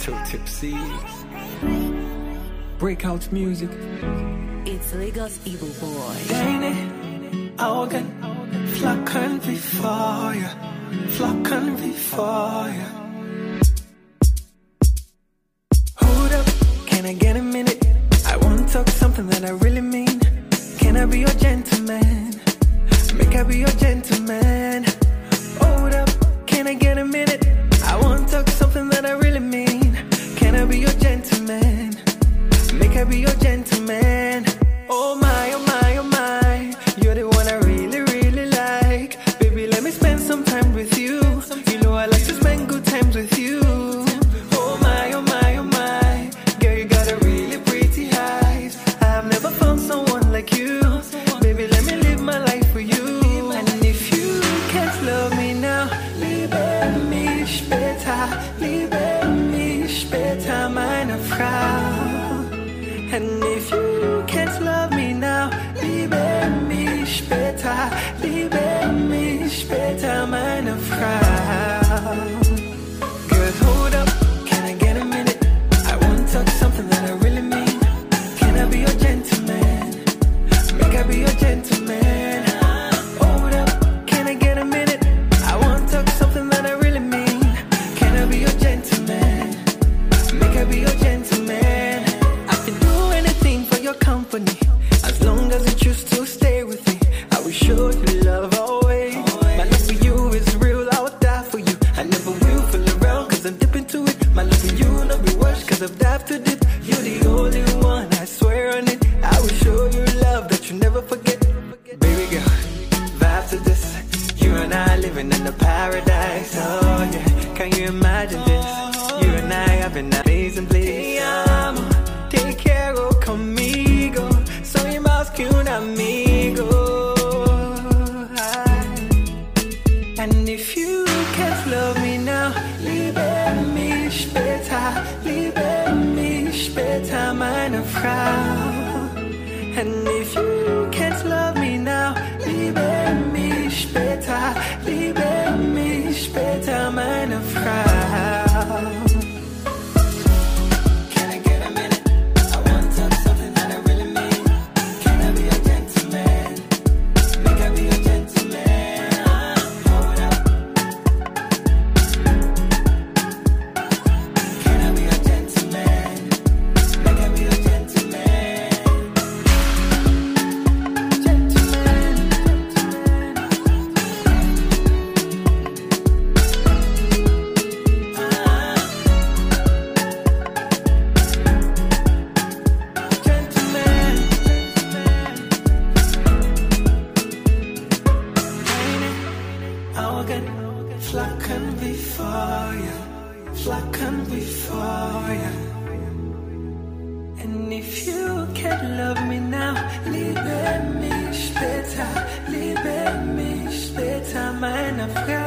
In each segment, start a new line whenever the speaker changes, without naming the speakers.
too tipsy. Breakout music.
It's Lagos Evil Boy.
Deine Augen flackern wie Feuer, flackern wie ya. Hold up, can I get a minute? I wanna talk something that I really mean. Can I be your gentleman? Make I be your gentleman. Hold up, can I get a minute? be your gentleman. Make her be your gentleman.
of her.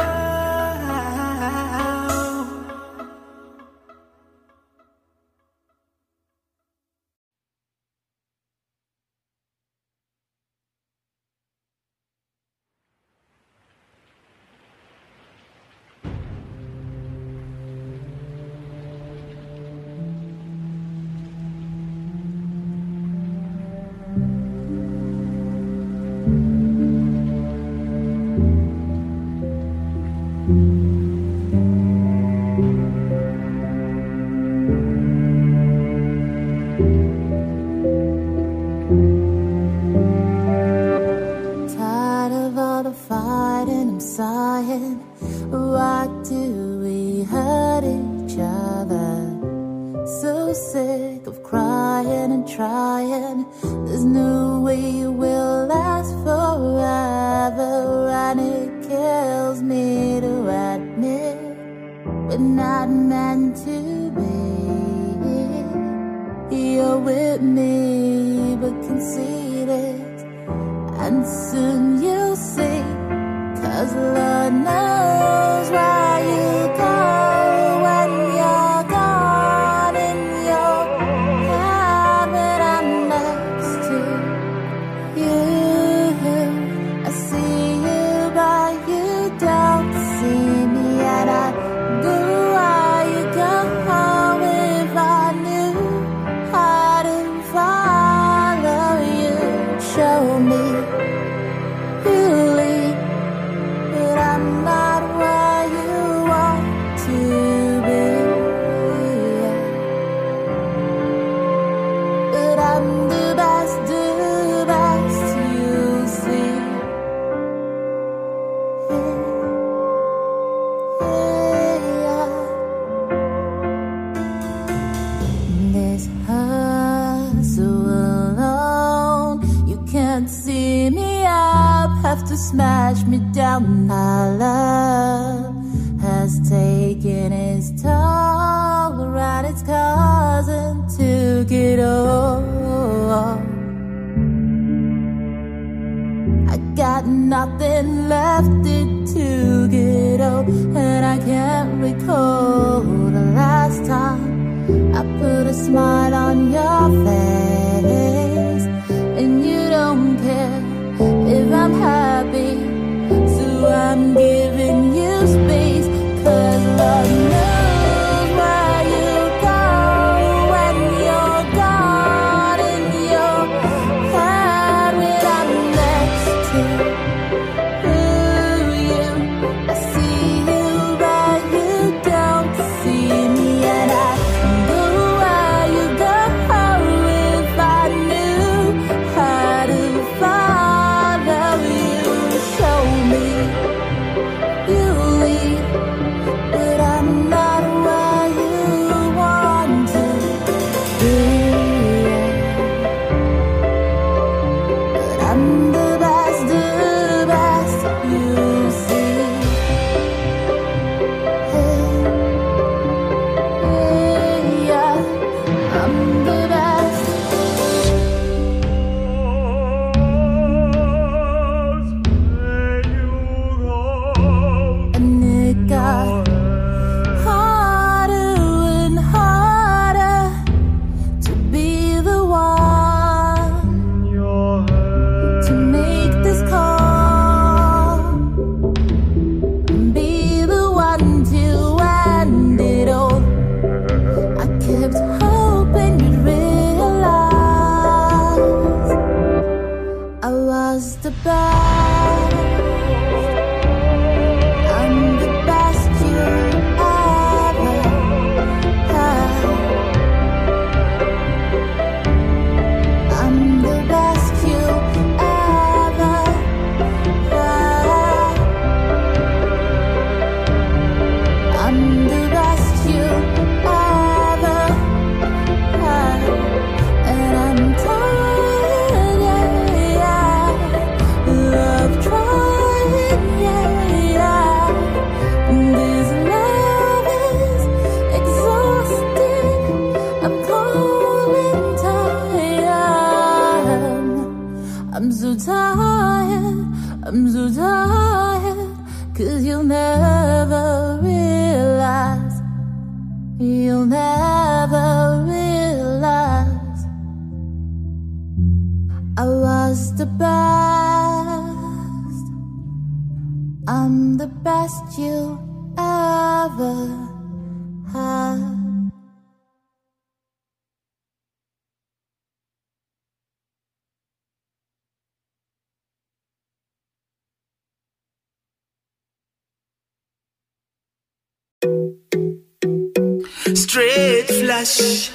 rush,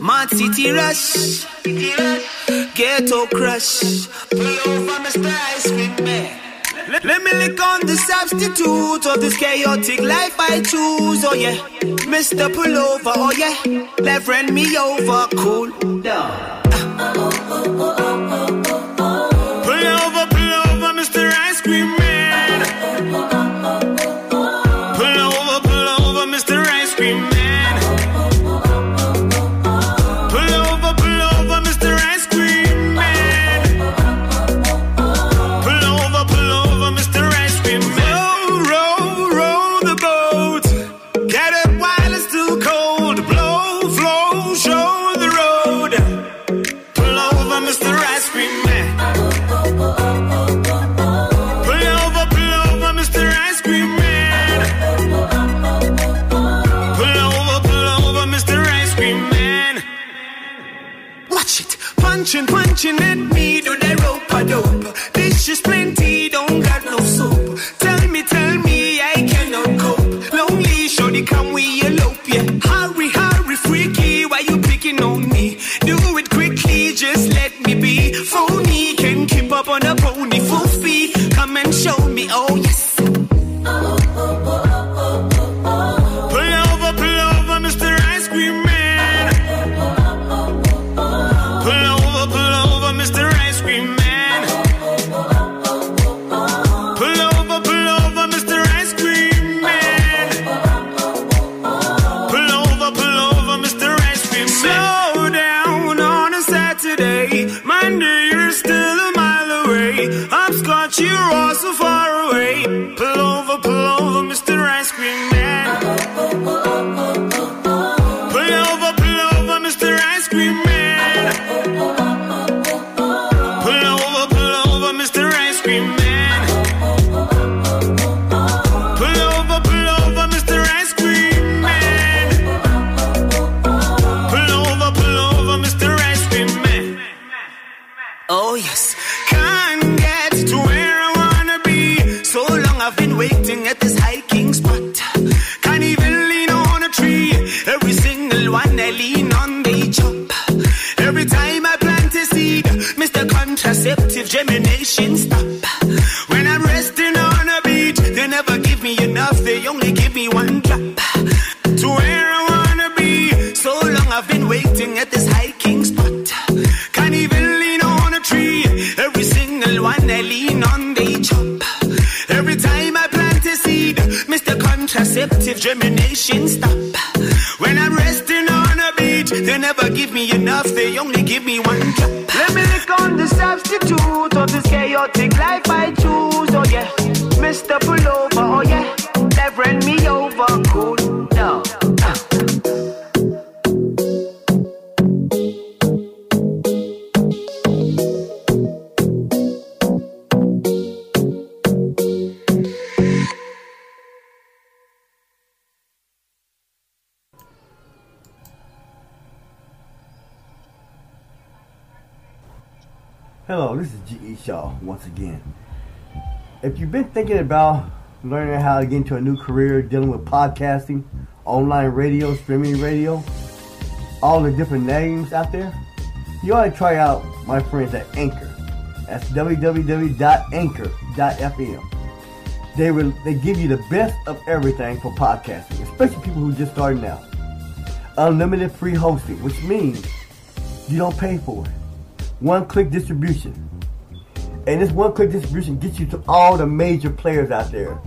mad city rush, ghetto crush. Pull over, Mr. Ice Cream Man. Let me lick on the substitute of this chaotic life I choose, oh yeah. Mr. Pullover, oh yeah. Left me over, cool down.
Uh,
uh, uh. Been thinking about learning how to get into a new career dealing with podcasting, online radio, streaming radio, all the different names out there, you ought to try out my friends at Anchor. That's www.anchor.fm. They will they give you the best of everything for podcasting, especially people who just starting out. Unlimited free hosting, which means you don't pay for it one click distribution. And this one click distribution gets you to all the major players out there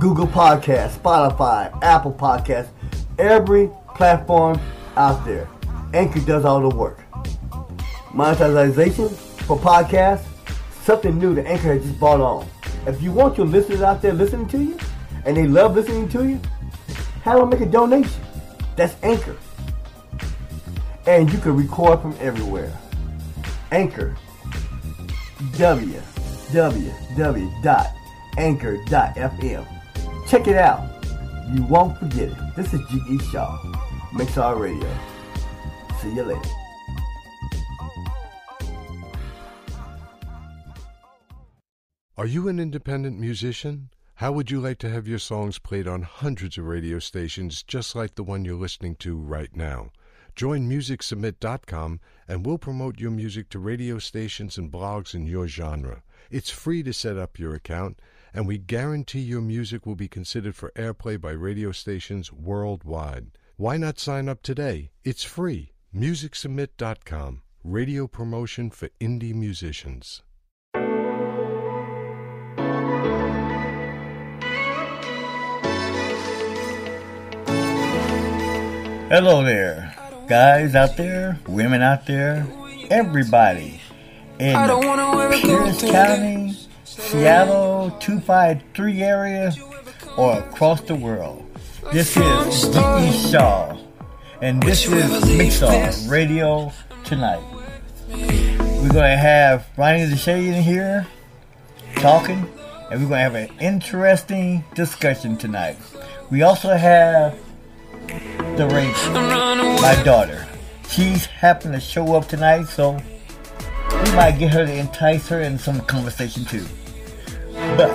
Google Podcasts, Spotify, Apple Podcasts, every platform out there. Anchor does all the work. Monetization for podcasts, something new that Anchor has just bought on. If you want your listeners out there listening to you, and they love listening to you, have them make a donation. That's Anchor. And you can record from everywhere. Anchor. www.anchor.fm. Check it out. You won't forget it. This is G.E. Shaw, Mixar Radio. See you later.
Are you an independent musician? How would you like to have your songs played on hundreds of radio stations just like the one you're listening to right now? Join MusicSubmit.com and we'll promote your music to radio stations and blogs in your genre. It's free to set up your account, and we guarantee your music will be considered for airplay by radio stations worldwide. Why not sign up today? It's free. MusicSubmit.com. Radio promotion for indie musicians.
Hello there, guys out there, women out there, everybody in Pierce County, Seattle 253 area, or across the world. This is D.E. Shaw, and this is Mixar Radio tonight. We're going to have Ronnie the Shade in here talking, and we're going to have an interesting discussion tonight. We also have the Raven, my daughter. She's happened to show up tonight, so we might get her to entice her in some conversation too. But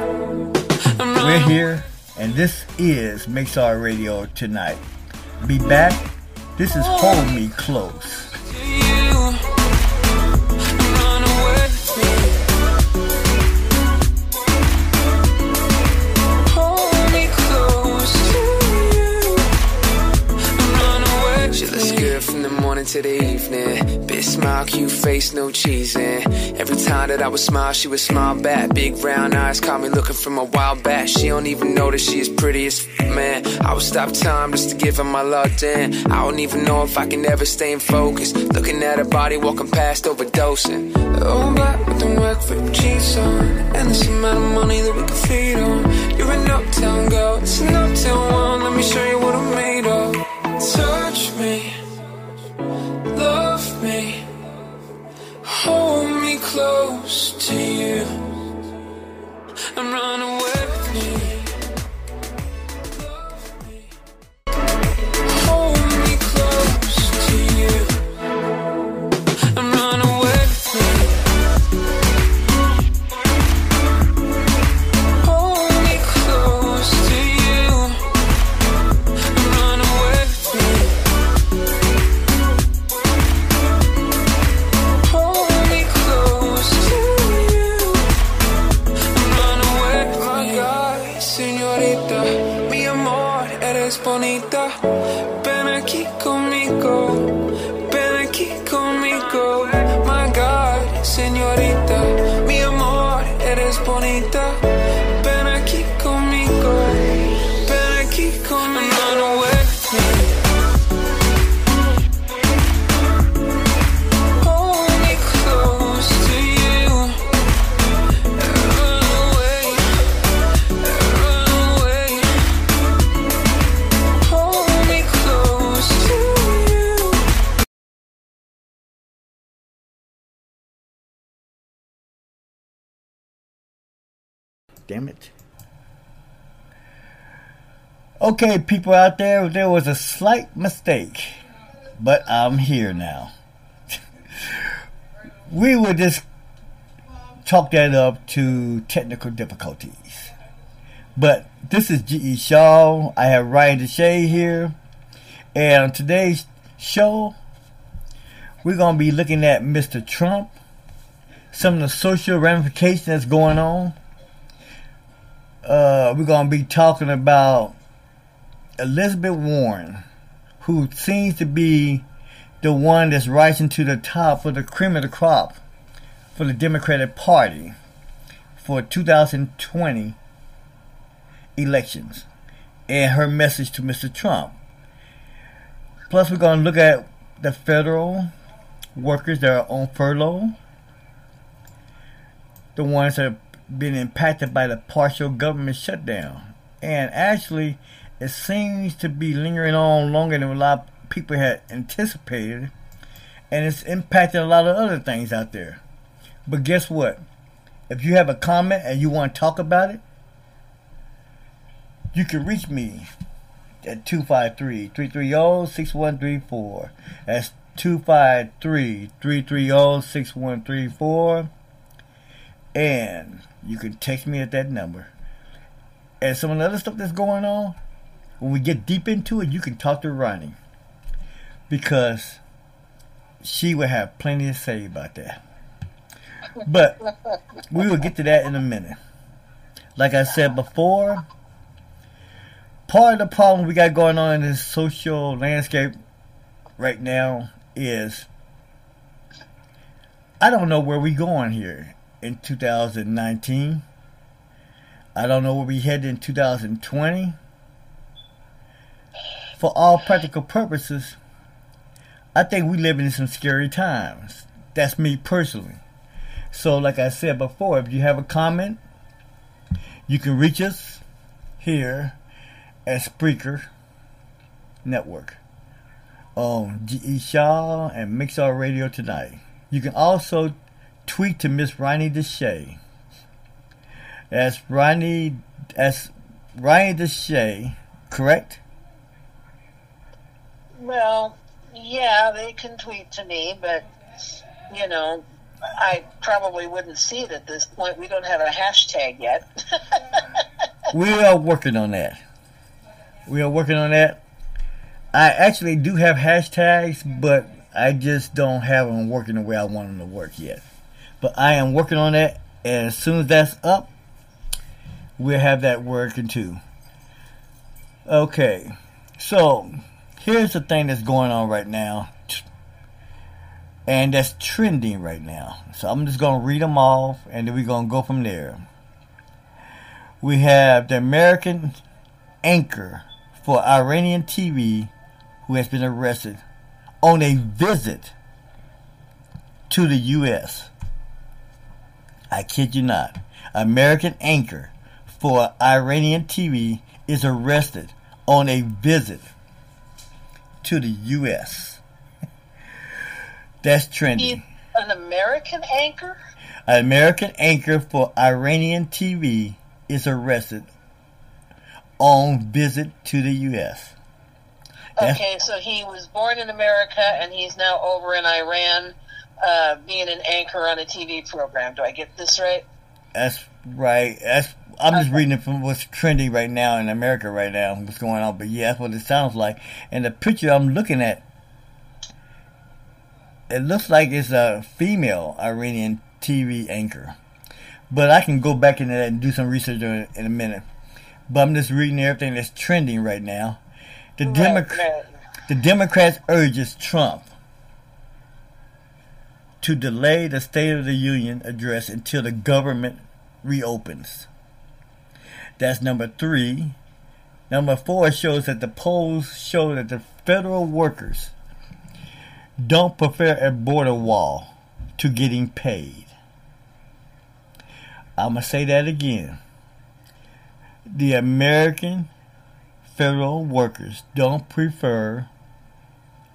we're here, and this is Mixar Radio tonight. Be back. This is Hold Me Close.
From the to the evening. Big smile, cute face, no cheesing. Every time that I would smile, she would smile back. Big round eyes caught me looking from a while back. She don't even know that she is pretty as f- man. I would stop time just to give her my love, damn. I don't even know if I can ever stay in focus. Looking at her body, walking past, overdosing. Oh, black with the work for cheese on. Endless amount of money that we can feed on. You're an uptown girl, it's an uptown one. Let me show you what I'm made of. Touch me, hold me close to you, and run away with me. Hold
Damn it. Okay, people out there, there was a slight mistake, but I'm here now. we will just chalk that up to technical difficulties. But this is G.E. Shaw. I have Ryan Deshay here. And on today's show, we're going to be looking at Mr. Trump, some of the social ramifications that's going on. Uh, we're going to be talking about Elizabeth Warren, who seems to be the one that's rising to the top of the cream of the crop for the Democratic Party for 2020 elections and her message to Mr. Trump. Plus, we're going to look at the federal workers that are on furlough, the ones that been impacted by the partial government shutdown. And actually, it seems to be lingering on longer than a lot of people had anticipated. And it's impacted a lot of other things out there. But guess what? If you have a comment and you want to talk about it, you can reach me at 253-330-6134. That's 253-330-6134. And you can text me at that number. And some of the other stuff that's going on, when we get deep into it, you can talk to Ronnie. Because she will have plenty to say about that. But we will get to that in a minute. Like I said before, part of the problem we got going on in this social landscape right now is I don't know where we going here in 2019. I don't know where we head in 2020. For all practical purposes, I think we live in some scary times. That's me personally. So, like I said before, if you have a comment, you can reach us here at Spreaker Network on GE Shaw and Mixar Radio tonight. You can also tweet to Miss Ronnie Deshay. That's Ronnie, that's Ronnie Deshay, correct?
Well, yeah, they can tweet to me, but you know, I probably wouldn't see it at this point. We don't have a hashtag yet.
we are working on that. We are working on that. I actually do have hashtags, but I just don't have them working the way I want them to work yet. But I am working on that, and as soon as that's up, we'll have that working too. Okay, so here's the thing that's going on right now, and that's trending right now. So I'm just going to read them off, and then we're going to go from there. We have the American anchor for Iranian TV who has been arrested on a visit to the U.S. I kid you not. American anchor for Iranian TV is arrested on a visit to the U.S. That's trending.
He's an American anchor?
An American anchor for Iranian TV is arrested on visit to the U.S. That's-
Okay, so he was born in America and he's now over in Iran uh, being an anchor on a TV program. Do I get this right?
That's right. That's I'm just reading it from what's trending right now in America right now, what's going on. But yeah, that's what it sounds like. And the picture I'm looking at, it looks like it's a female Iranian TV anchor. But I can go back into that and do some research on it in a minute. But I'm just reading everything that's trending right now. The
Right,
Democrat,
right.
The Democrats urges Trump to delay the State of the Union address until the government reopens. That's number three. Number four shows that the polls show that the federal workers don't prefer a border wall to getting paid. I'm going to say that again. The American federal workers don't prefer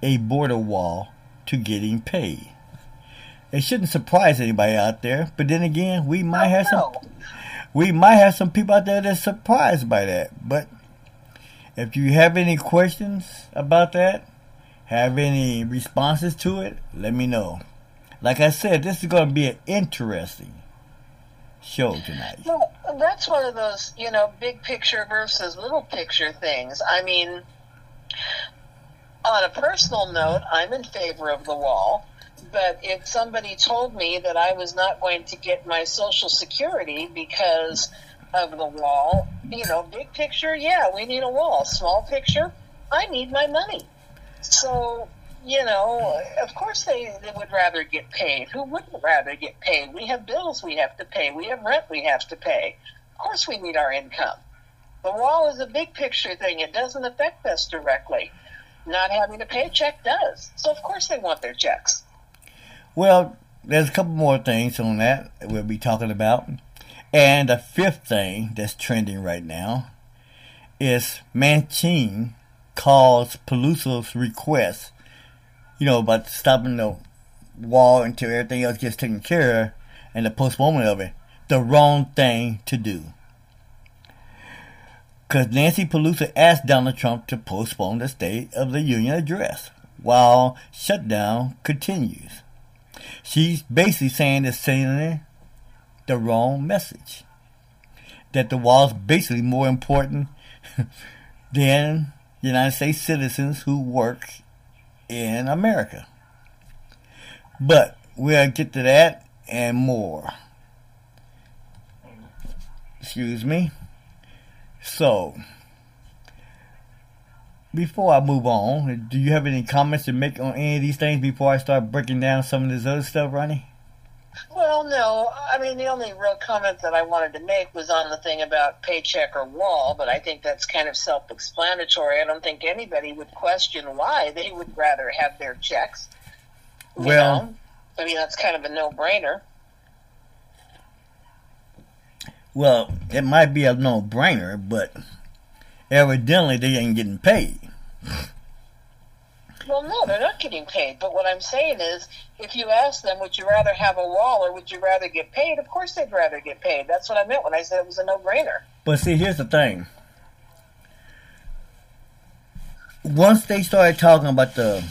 a border wall to getting paid. It shouldn't surprise anybody out there, but then again, we might have some we might have some people out there that's surprised by that. But if you have any questions about that, have any responses to it, let me know. Like I said, this is going to be an interesting show tonight.
Well, that's one of those, you know, big picture versus little picture things. I mean, on a personal note, I'm in favor of the wall. But if somebody told me that I was not going to get my Social Security because of the wall, you know, big picture, yeah, we need a wall. Small picture, I need my money. So, you know, of course they, they would rather get paid. Who wouldn't rather get paid? We have bills we have to pay, we have rent we have to pay. Of course, we need our income. The wall is a big picture thing, it doesn't affect us directly. Not having a paycheck does. So, of course, they want their checks.
Well, there's a couple more things on that we'll be talking about. And the fifth thing that's trending right now is Manchin calls Pelosi's request, you know, about stopping the wall until everything else gets taken care of and the postponement of it, the wrong thing to do. Because Nancy Pelosi asked Donald Trump to postpone the State of the Union address while shutdown continues. She's basically saying it's sending the wrong message. That the wall is basically more important than United States citizens who work in America. But we'll get to that and more. Excuse me. So, before I move on, do you have any comments to make on any of these things before I start breaking down some of this other stuff, Ronnie?
Well, no. I mean, the only real comment that I wanted to make was on the thing about paycheck or wall, but I think that's kind of self explanatory. I don't think anybody would question why they would rather have their checks.
Well,
know? I mean, that's kind of a no brainer.
Well, it might be a no brainer, but evidently they ain't getting paid.
Well, no, they're not getting paid. But what I'm saying is, if you ask them, would you rather have a wall or would you rather get paid? Of course they'd rather get paid. That's what I meant when I said it was a no brainer.
But see, here's the thing. Once they started talking about the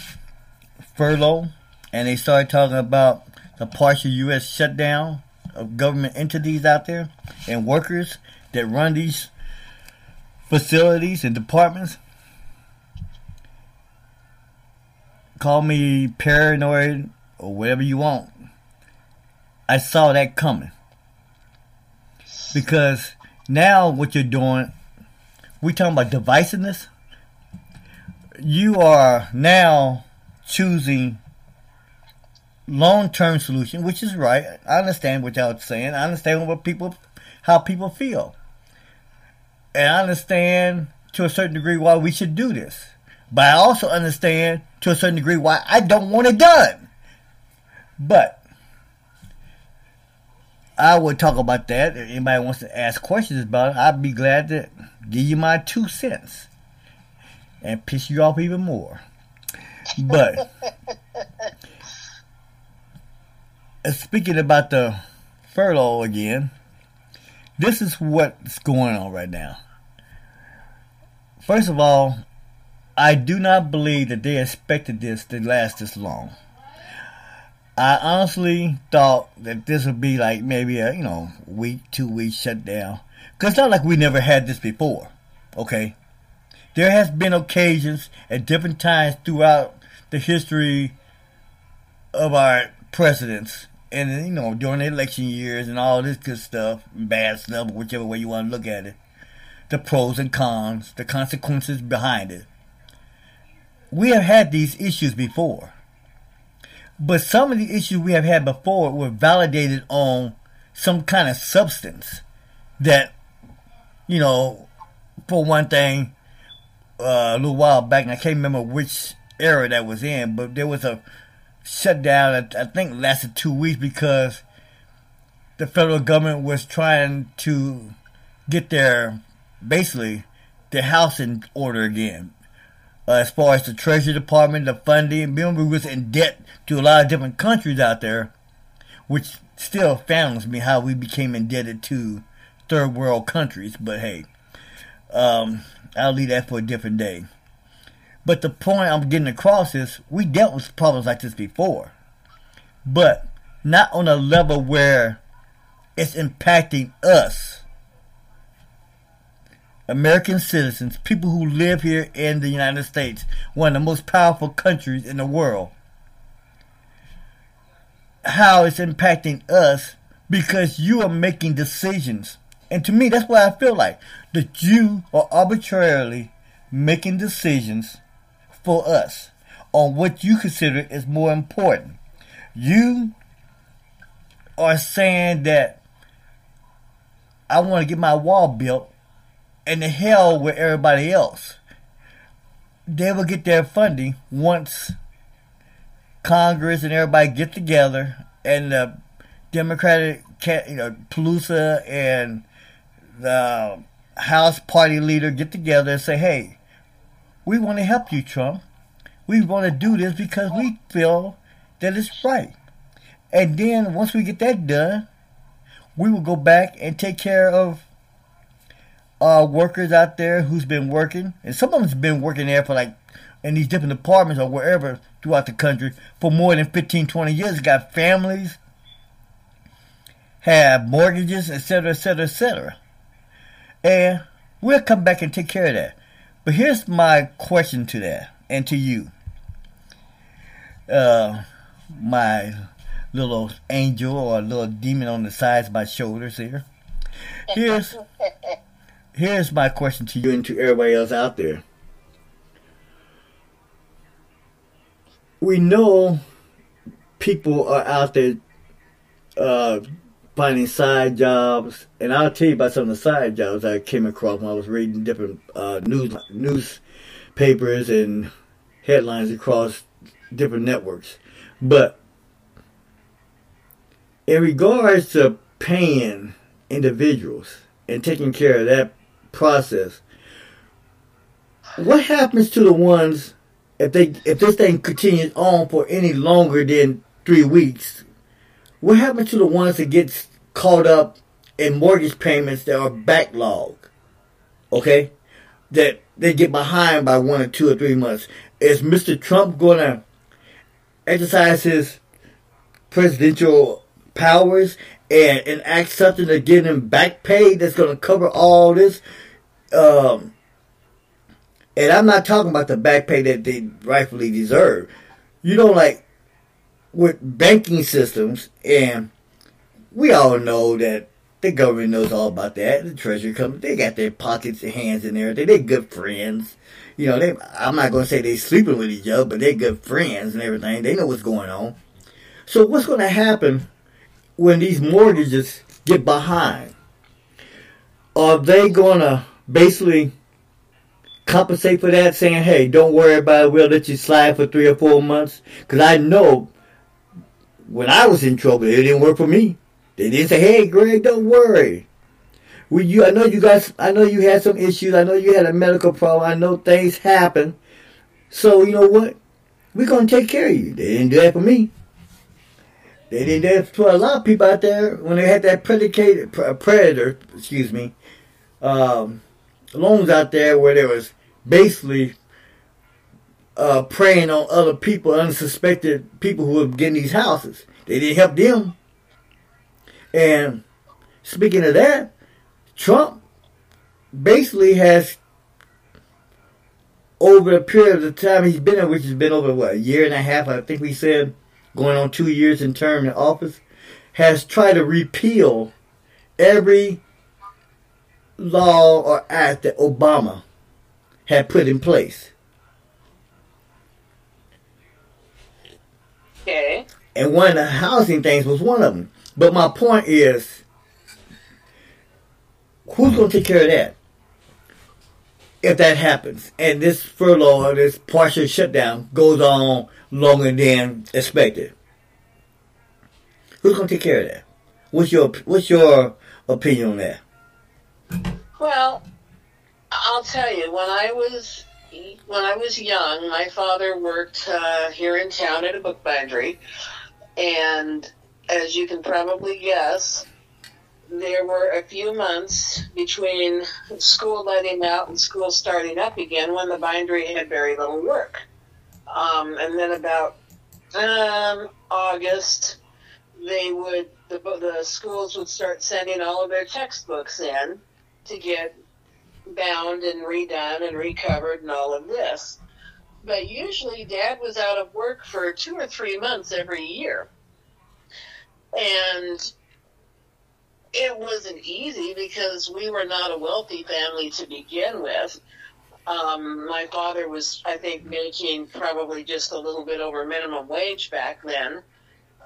furlough and they started talking about the partial U.S. shutdown of government entities out there and workers that run these facilities and departments, call me paranoid or whatever you want. I saw that coming. Because now what you're doing, we talking about divisiveness. You are now choosing long-term solution, which is right. I understand what y'all saying. I understand what people, how people feel, and I understand to a certain degree why we should do this. But I also understand to a certain degree why I don't want it done. But I would talk about that. If anybody wants to ask questions about it, I'd be glad to give you my two cents and piss you off even more. But speaking about the furlough again, this is what's going on right now. First of all, I do not believe that they expected this to last this long. I honestly thought that this would be like maybe a you know week, two weeks shutdown. Cause it's not like we never had this before. Okay, there has been occasions at different times throughout the history of our presidents, and you know during the election years and all this good stuff, bad stuff, whichever way you want to look at it, the pros and cons, the consequences behind it we have had these issues before. But some of the issues we have had before were validated on some kind of substance that, you know, for one thing, uh, a little while back, and I can't remember which era that was in, but there was a shutdown that I think lasted two weeks because the federal government was trying to get their basically their house in order again. Uh, as far as the Treasury Department, the funding, remember we was in debt to a lot of different countries out there, which still founds me how we became indebted to third world countries. But hey, um, I'll leave that for a different day. But the point I'm getting across is we dealt with problems like this before, but not on a level where it's impacting us, American citizens, people who live here in the United States, one of the most powerful countries in the world. How it's impacting us because you are making decisions. And to me, that's what I feel like. That you are arbitrarily making decisions for us on what you consider is more important. You are saying that I want to get my wall built and the hell with everybody else. They will get their funding once Congress and everybody get together and the Democratic, you know, Pelosi and the House party leader get together and say, hey, we want to help you, Trump. We want to do this because we feel that it's right. And then once we get that done, we will go back and take care of our workers out there who's been working. And some of them's been working there for like in these different departments or wherever throughout the country for more than 15, 20 years. Got families, have mortgages, etc., etc., etc. And we'll come back and take care of that. But here's my question to that and to you. Uh, my little angel or little demon on the sides of my shoulders here. Here's here's my question to you and to everybody else out there. We know people are out there uh, finding side jobs, and I'll tell you about some of the side jobs I came across when I was reading different uh, news newspapers and headlines across different networks. But in regards to paying individuals and taking care of that process, what happens to the ones if they if this thing continues on for any longer than three weeks? What happens to the ones that get caught up in mortgage payments that are backlog? Okay? That they get behind by one or two or three months. Is Mr. Trump going to exercise his presidential powers and enact something to get him back pay that's going to cover all this? Um, and I'm not talking about the back pay that they rightfully deserve. You know, like with banking systems, and we all know that the government knows all about that. The Treasury comes, they got their pockets and hands in everything. They're good friends. You know, they, I'm not going to say they're sleeping with each other, but they're good friends and everything. They know what's going on. So what's going to happen when these mortgages get behind? Are they going to basically compensate for that, saying, hey, don't worry about it, we'll let you slide for three or four months? Because I know when I was in trouble, it didn't work for me. They didn't say, "Hey, Greg, don't worry." We, you, I know you guys. I know you had some issues. I know you had a medical problem. I know things happen. So you know what? We're gonna take care of you. They didn't do that for me. They didn't do that for a lot of people out there when they had that predicated predator. Excuse me. Um, loans out there where there was basically uh, preying on other people, unsuspected people who were getting these houses. They didn't help them. And speaking of that, Trump basically has over a period of the time he's been in, which has been over what a year and a half, I think we said, going on two years in term in office, has tried to repeal every law or act that Obama had put in place. Okay. And one of the housing things was one of them. But my point is, who's going to take care of that? If that happens, and this furlough or this partial shutdown goes on longer than expected, who's going to take care of that? What's your What's your opinion on that?
Well, I'll tell you, when I was when I was young, my father worked uh, here in town at a bookbindery, and as you can probably guess, there were a few months between school letting out and school starting up again when the bindery had very little work. Um, and then about um, August, they would the, the schools would start sending all of their textbooks in to get bound and redone and recovered and all of this. But usually, Dad was out of work for two or three months every year. And it wasn't easy because we were not a wealthy family to begin with. Um, my father was, I think, making probably just a little bit over minimum wage back then.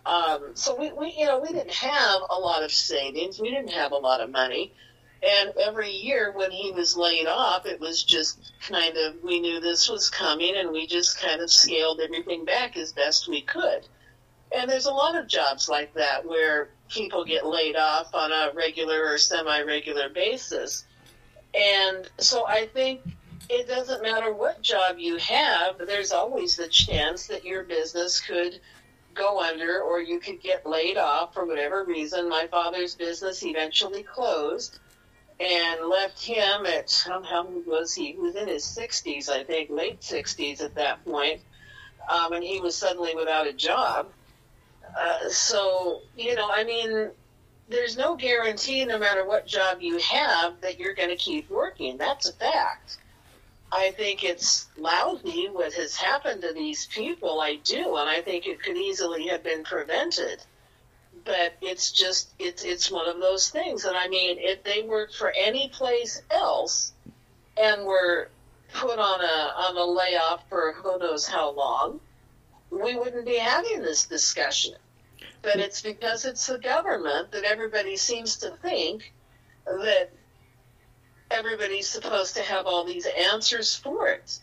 Um, so we, we, you know, we didn't have a lot of savings. We didn't have a lot of money. And every year when he was laid off, it was just kind of, we knew this was coming and we just kind of scaled everything back as best we could. And there's a lot of jobs like that where people get laid off on a regular or semi regular basis. And so I think it doesn't matter what job you have, there's always the chance that your business could go under or you could get laid off for whatever reason. My father's business eventually closed and left him at how old was he? He was in his 60s, I think, late 60s at that point, um, and he was suddenly without a job. Uh, so you know, I mean, there's no guarantee, no matter what job you have, that you're going to keep working. That's a fact. I think it's lousy what has happened to these people. I do, and I think it could easily have been prevented but it's just it's it's one of those things. And I mean, if they worked for any place else and were put on a on a layoff for who knows how long, we wouldn't be having this discussion. But it's because it's the government that everybody seems to think that everybody's supposed to have all these answers for it.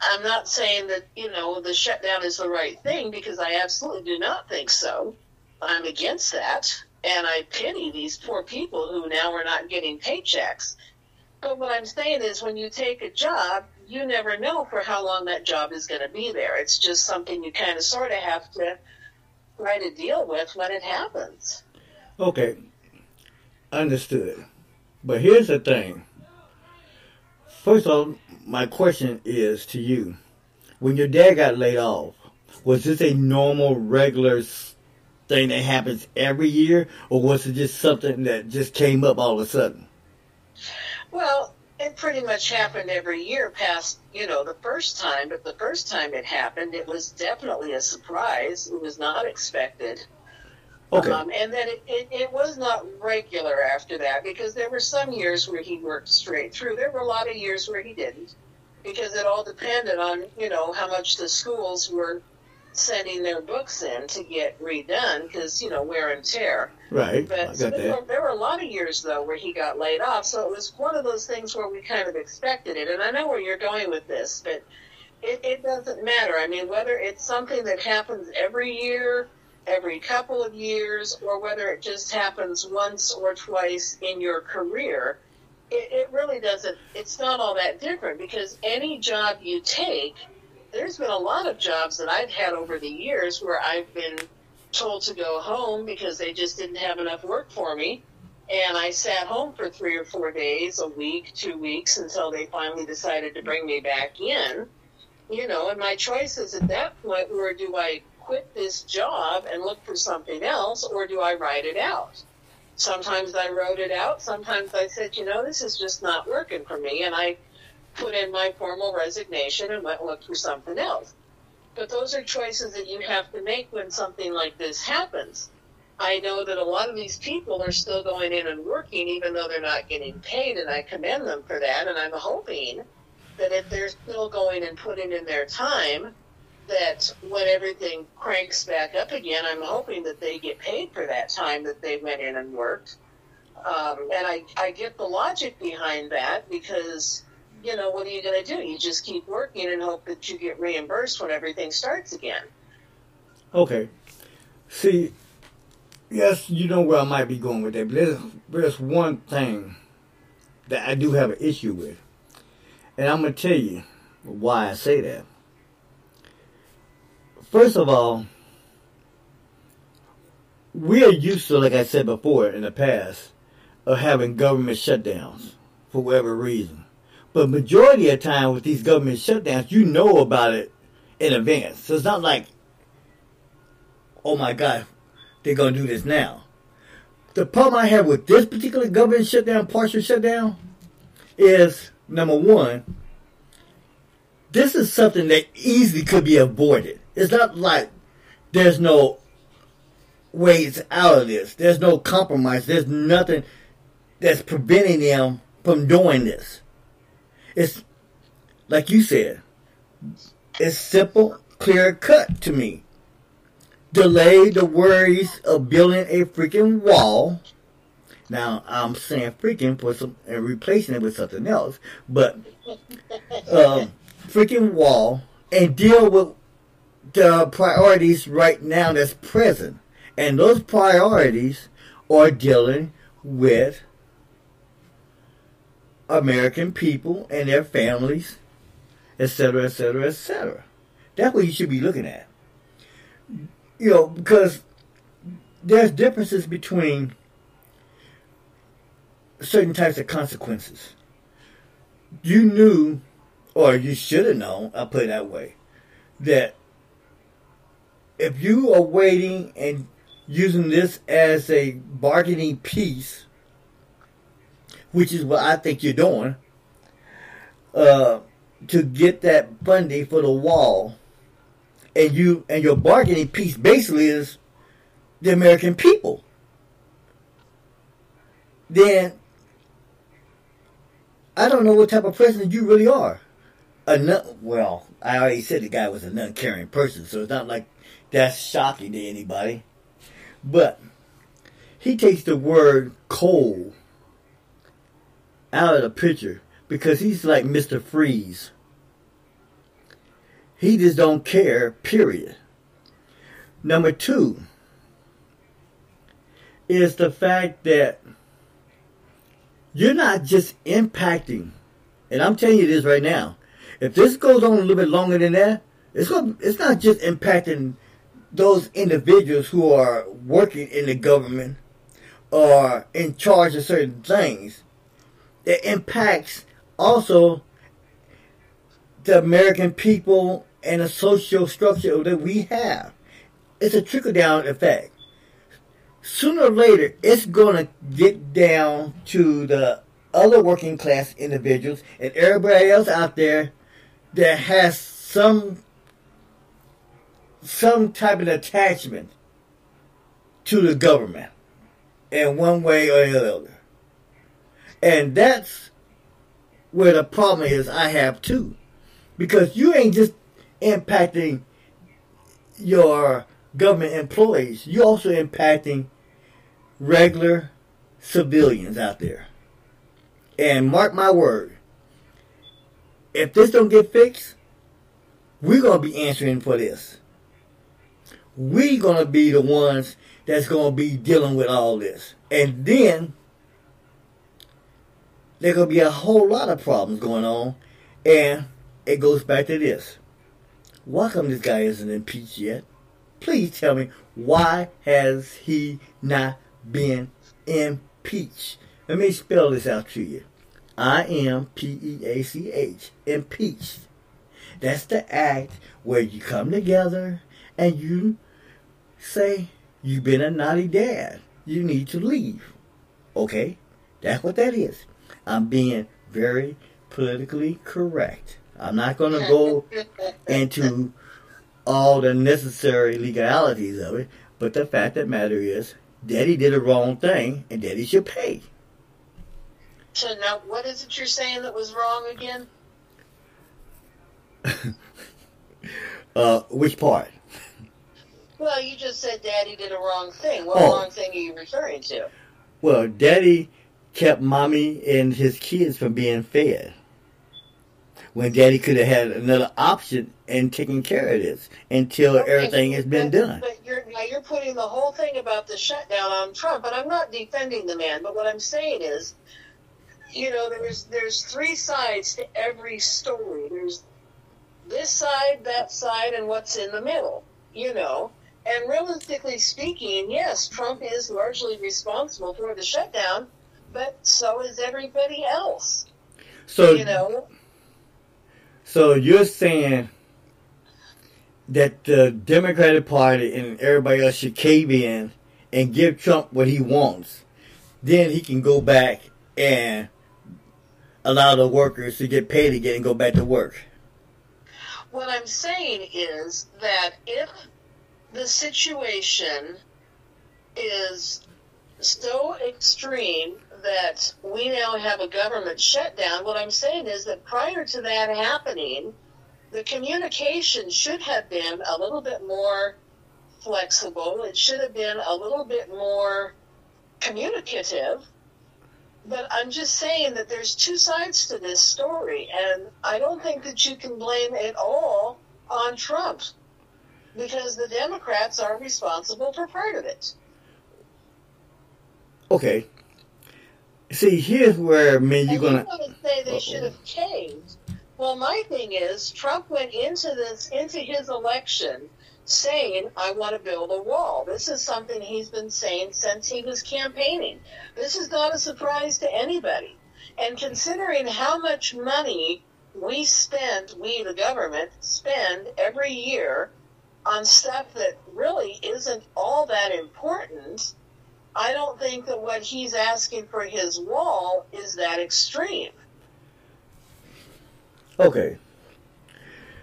I'm not saying that, you know, the shutdown is the right thing because I absolutely do not think so. I'm against that, and I pity these poor people who now are not getting paychecks. But what I'm saying is, when you take a job, you never know for how long that job is going to be there. It's just something you kind of sort of have to try to deal with when it happens.
Okay, understood. But here's the thing. First of all, my question is to you: When your dad got laid off, was this a normal, regular thing that happens every year, or was it just something that just came up all of a sudden?
Well, it pretty much happened every year past, you know, the first time, but the first time it happened, it was definitely a surprise. It was not expected.
Okay.
Um, and then it, it, it, was not regular after that because there were some years where he worked straight through. There were a lot of years where he didn't because it all depended on, you know, how much the schools were sending their books in to get redone because you know wear and tear.
Right.
But so there, were, there, were, a lot of years though where he got laid off, so it was one of those things where we kind of expected it. And I know where you're going with this, but it, it doesn't matter. I mean, whether it's something that happens every year, every couple of years, or whether it just happens once or twice in your career. It, it really doesn't, it's not all that different because any job you take, there's been a lot of jobs that I've had over the years where I've been told to go home because they just didn't have enough work for me. And I sat home for three or four days, a week, two weeks until they finally decided to bring me back in. You know, and my choices at that point were do I quit this job and look for something else or do I write it out? Sometimes I wrote it out. Sometimes I said, you know, this is just not working for me. And I put in my formal resignation and went look for something else. But those are choices that you have to make when something like this happens. I know that a lot of these people are still going in and working even though they're not getting paid, and I commend them for that. And I'm hoping that if they're still going and putting in their time, that when everything cranks back up again, I'm hoping that they get paid for that time that they went in and worked. Um, and I, I get the logic behind that because, you know, what are you going to do? You just keep working and hope that you get reimbursed when everything starts again.
Okay. See, yes, you know where I might be going with that, but there's, there's one thing that I do have an issue with. And I'm going to tell you why I say that. First of all, we are used to, like I said before in the past, of having government shutdowns for whatever reason. But majority of time with these government shutdowns, you know about it in advance. So it's not like, oh my God, they're going to do this now. The problem I have with this particular government shutdown, partial shutdown, is number one, this is something that easily could be avoided. It's not like there's no ways out of this. There's no compromise. There's nothing that's preventing them from doing this. It's like you said, it's simple, clear cut to me. Delay the worries of building a freaking wall. Now I'm saying freaking for some and replacing it with something else, but uh, freaking wall and deal with the priorities right now that's present. And those priorities are dealing with American people and their families, etc., etc., etc. That's what you should be looking at. You know, because there's differences between certain types of consequences. You knew, or you should have known, I'll put it that way, that if you are waiting and using this as a bargaining piece, which is what I think you're doing, uh, to get that funding for the wall, and you and your bargaining piece basically is the American people, then I don't know what type of president you really are. A nun, well, I already said the guy was a non-caring person, so it's not like that's shocking to anybody. But he takes the word coal out of the picture because he's like Mr. Freeze. He just don't care, period. Number two is the fact that you're not just impacting, and I'm telling you this right now. If this goes on a little bit longer than that, it's going it's not just impacting those individuals who are working in the government or in charge of certain things. It impacts also the American people and the social structure that we have. It's a trickle down effect. Sooner or later, it's going to get down to the other working class individuals and everybody else out there that has some some type of attachment to the government in one way or the other. And that's where the problem is I have too. Because you ain't just impacting your government employees, you're also impacting regular civilians out there. And mark my word, if this don't get fixed, we're going to be answering for this. We're going to be the ones that's going to be dealing with all this. And then there's could be a whole lot of problems going on. And it goes back to this. Why come this guy isn't impeached yet? Please tell me, why has he not been impeached? Let me spell this out to you. I M P E A C H, impeached. That's the act where you come together and you say, You've been a naughty dad. You need to leave. Okay? That's what that is. I'm being very politically correct. I'm not going to go into all the necessary legalities of it, but the fact of the matter is, Daddy did a wrong thing, and Daddy should pay.
So now, what is it you're saying that was wrong again?
Uh, which part?
Well, you just said Daddy did a wrong thing. What
Oh.
wrong thing are you referring to?
Well, Daddy kept mommy and his kids from being fed. When Daddy could have had another option and taken care of this until everything has been
but,
done.
But you're now you're putting the whole thing about the shutdown on Trump, and I'm not defending the man. But what I'm saying is, you know, there's there's three sides to every story. There's this side, that side, and what's in the middle. You know, and realistically speaking, yes, Trump is largely responsible for the shutdown, but so is everybody else.
So,
you know,
so you're saying that the Democratic Party and everybody else should cave in and give Trump what he wants. Then he can go back and allow the workers to get paid again and go back to work.
What I'm saying is that if the situation is so extreme that we now have a government shutdown, what I'm saying is that prior to that happening, the communication should have been a little bit more flexible. It should have been a little bit more communicative. But I'm just saying that there's two sides to this story, and I don't think that you can blame it all on Trump because the Democrats are responsible for part of it.
Okay. See, here's where me you're
and
gonna.
you want to say they should have caved. Well, my thing is, Trump went into this into his election saying, "I want to build a wall." This is something he's been saying since he was campaigning. This is not a surprise to anybody. And considering how much money we spend, we the government spend every year on stuff that really isn't all that important, I don't think that what he's asking for his wall is that extreme.
Okay.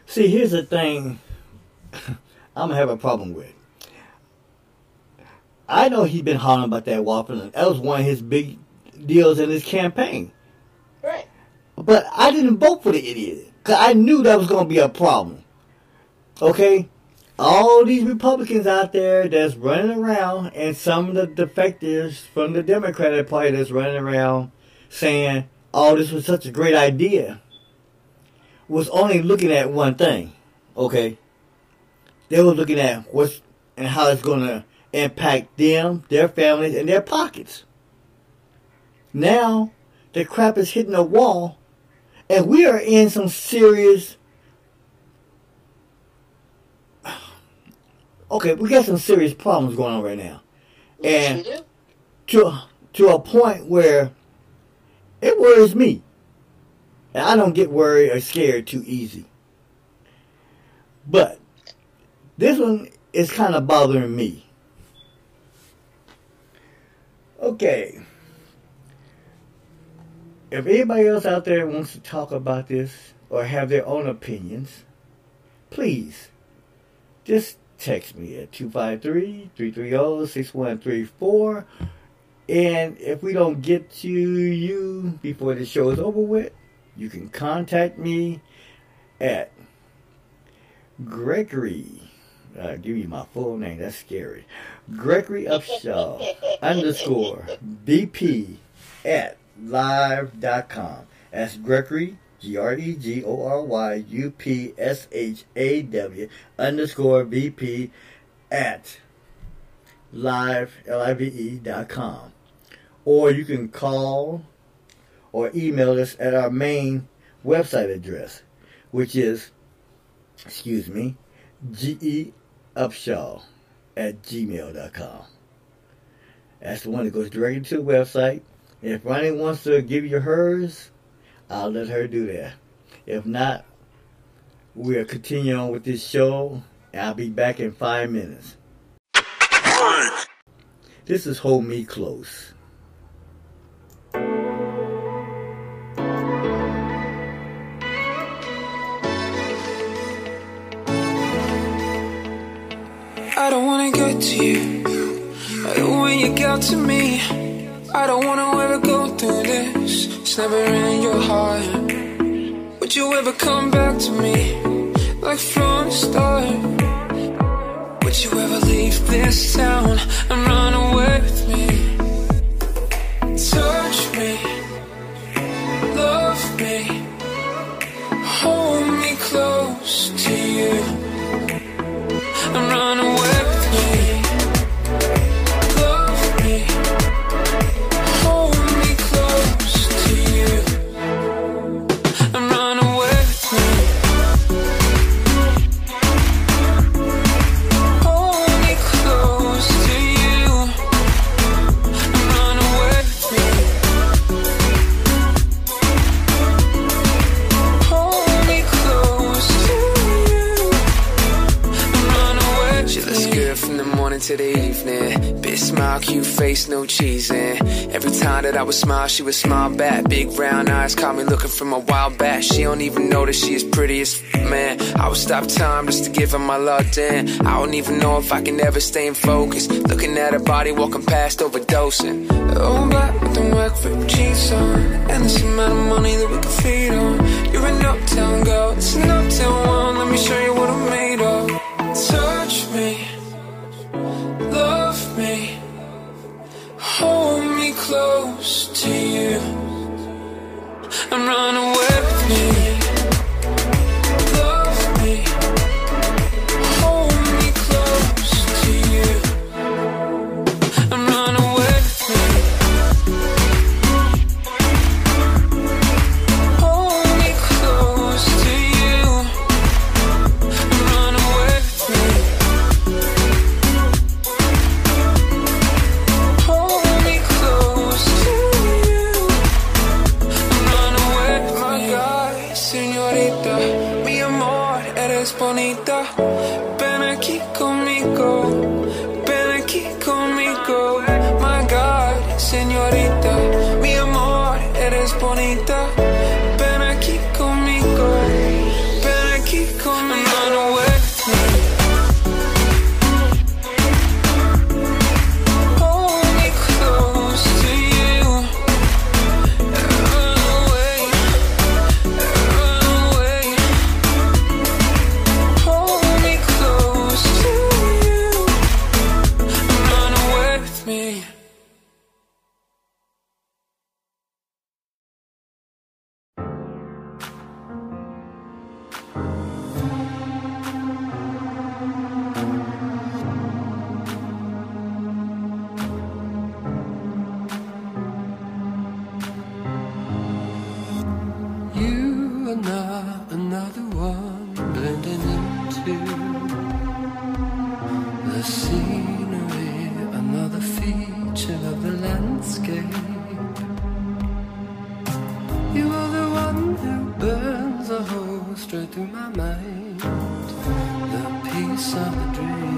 See, here's the thing I'm gonna have a problem with. I know he's been hollering about that waffle, and that was one of his big deals in his campaign.
Right.
But I didn't vote for the idiot because I knew that was gonna be a problem. Okay, all these Republicans out there that's running around, and some of the defectors from the Democratic Party that's running around saying, "Oh, this was such a great idea." was only looking at one thing, okay? They were looking at what's and how it's going to impact them, their families, and their pockets. Now, the crap is hitting a wall, and we are in some serious. Okay, we got some serious problems going on right now, and to to a point where it worries me. And I don't get worried or scared too easy. But this one is kind of bothering me. Okay. If anybody else out there wants to talk about this or have their own opinions, please just text me at 253 330 6134. And if we don't get to you before the show is over with, you can contact me at Gregory. I'll give you my full name. That's scary. Gregory Upshaw underscore BP at live.com. That's Gregory, G R E G O R Y U P S H A W underscore BP at live, L I V E dot com. Or you can call or email us at our main website address, which is, excuse me, G-E Upshaw at gmail.com. That's the one that goes directly to the website. If Ronnie wants to give you hers, I'll let her do that. If not, we'll continue on with this show, and I'll be back in five minutes. This is Hold Me Close.
I don't wanna get to you. The way you got to me. I don't wanna ever go through this. It's never in your heart. Would you ever come back to me?
like from the start. Would you ever leave this town and run away with me? No cheesing. Every time that I would smile, she would smile back. Big round eyes caught me looking from a while back. She don't even know that she is pretty as man. I would stop time just to give her my love, damn. I don't even know if I can ever stay in focus. Looking at her body, walking past, overdosing. Oh, black with the work for cheese on. Endless amount of money that we can feed on. You're an uptown girl, it's an uptown one. Let me show you what I'm made close to you, and run away with me.
Through my mind. The peace of the dream,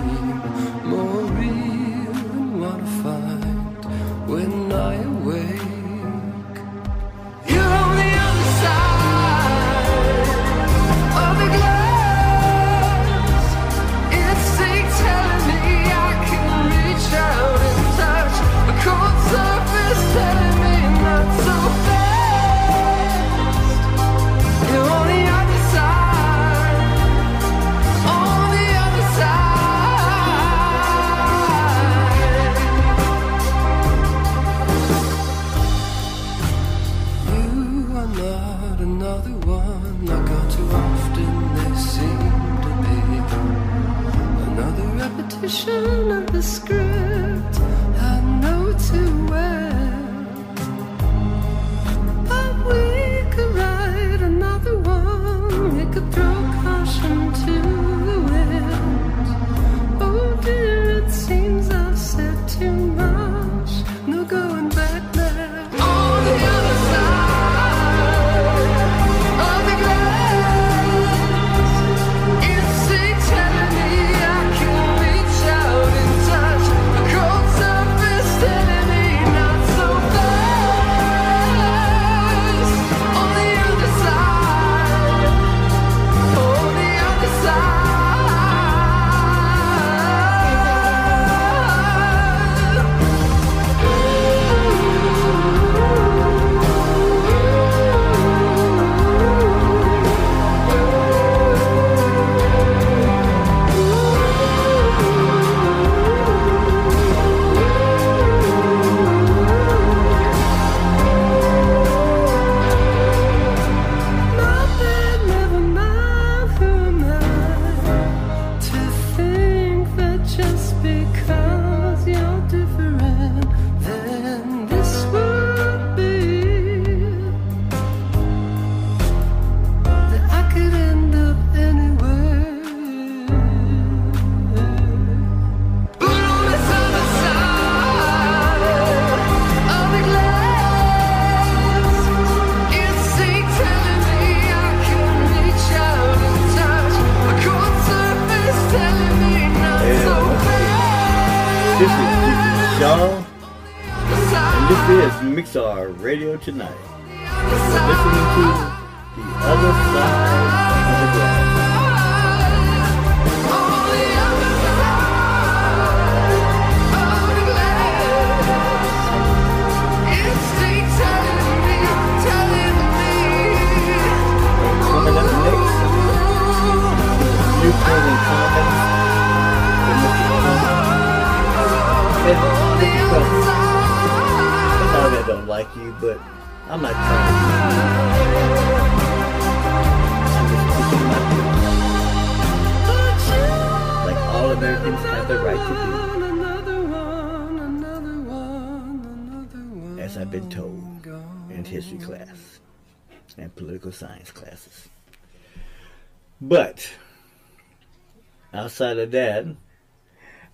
I've
been told in history class and political science classes. But outside of that,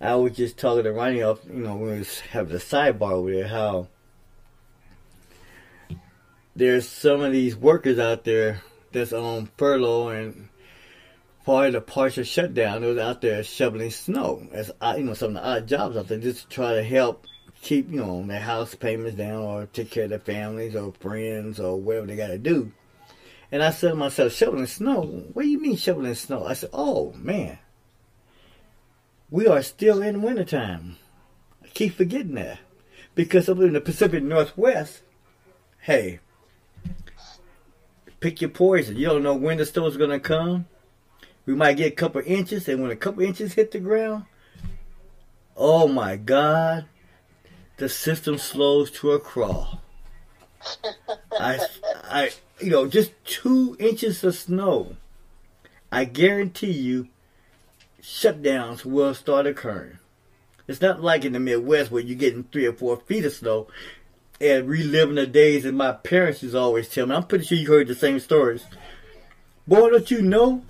I was just talking to Ronnie off, you know, we was having a sidebar over there, how there's some of these workers out there that's on furlough and part of the partial shutdown. They was out there shoveling snow. As uh, you know, some of the odd jobs out there just to try to help keep you know their house payments down or take care of their families or friends or whatever they got to do. And I said to myself, shoveling snow? What do you mean shoveling snow? I said, oh man, we are still in wintertime. I keep forgetting that because up in the Pacific Northwest, hey, pick your poison. You don't know when the snow's gonna come. We might get a couple inches, and when a couple inches hit the ground, oh my God, the system slows to a crawl. I, I, you know, just two inches of snow. I guarantee you, shutdowns will start occurring. It's not like in the Midwest where you're getting three or four feet of snow and reliving the days that my parents used to always tell me. I'm pretty sure you heard the same stories. Boy, don't you know?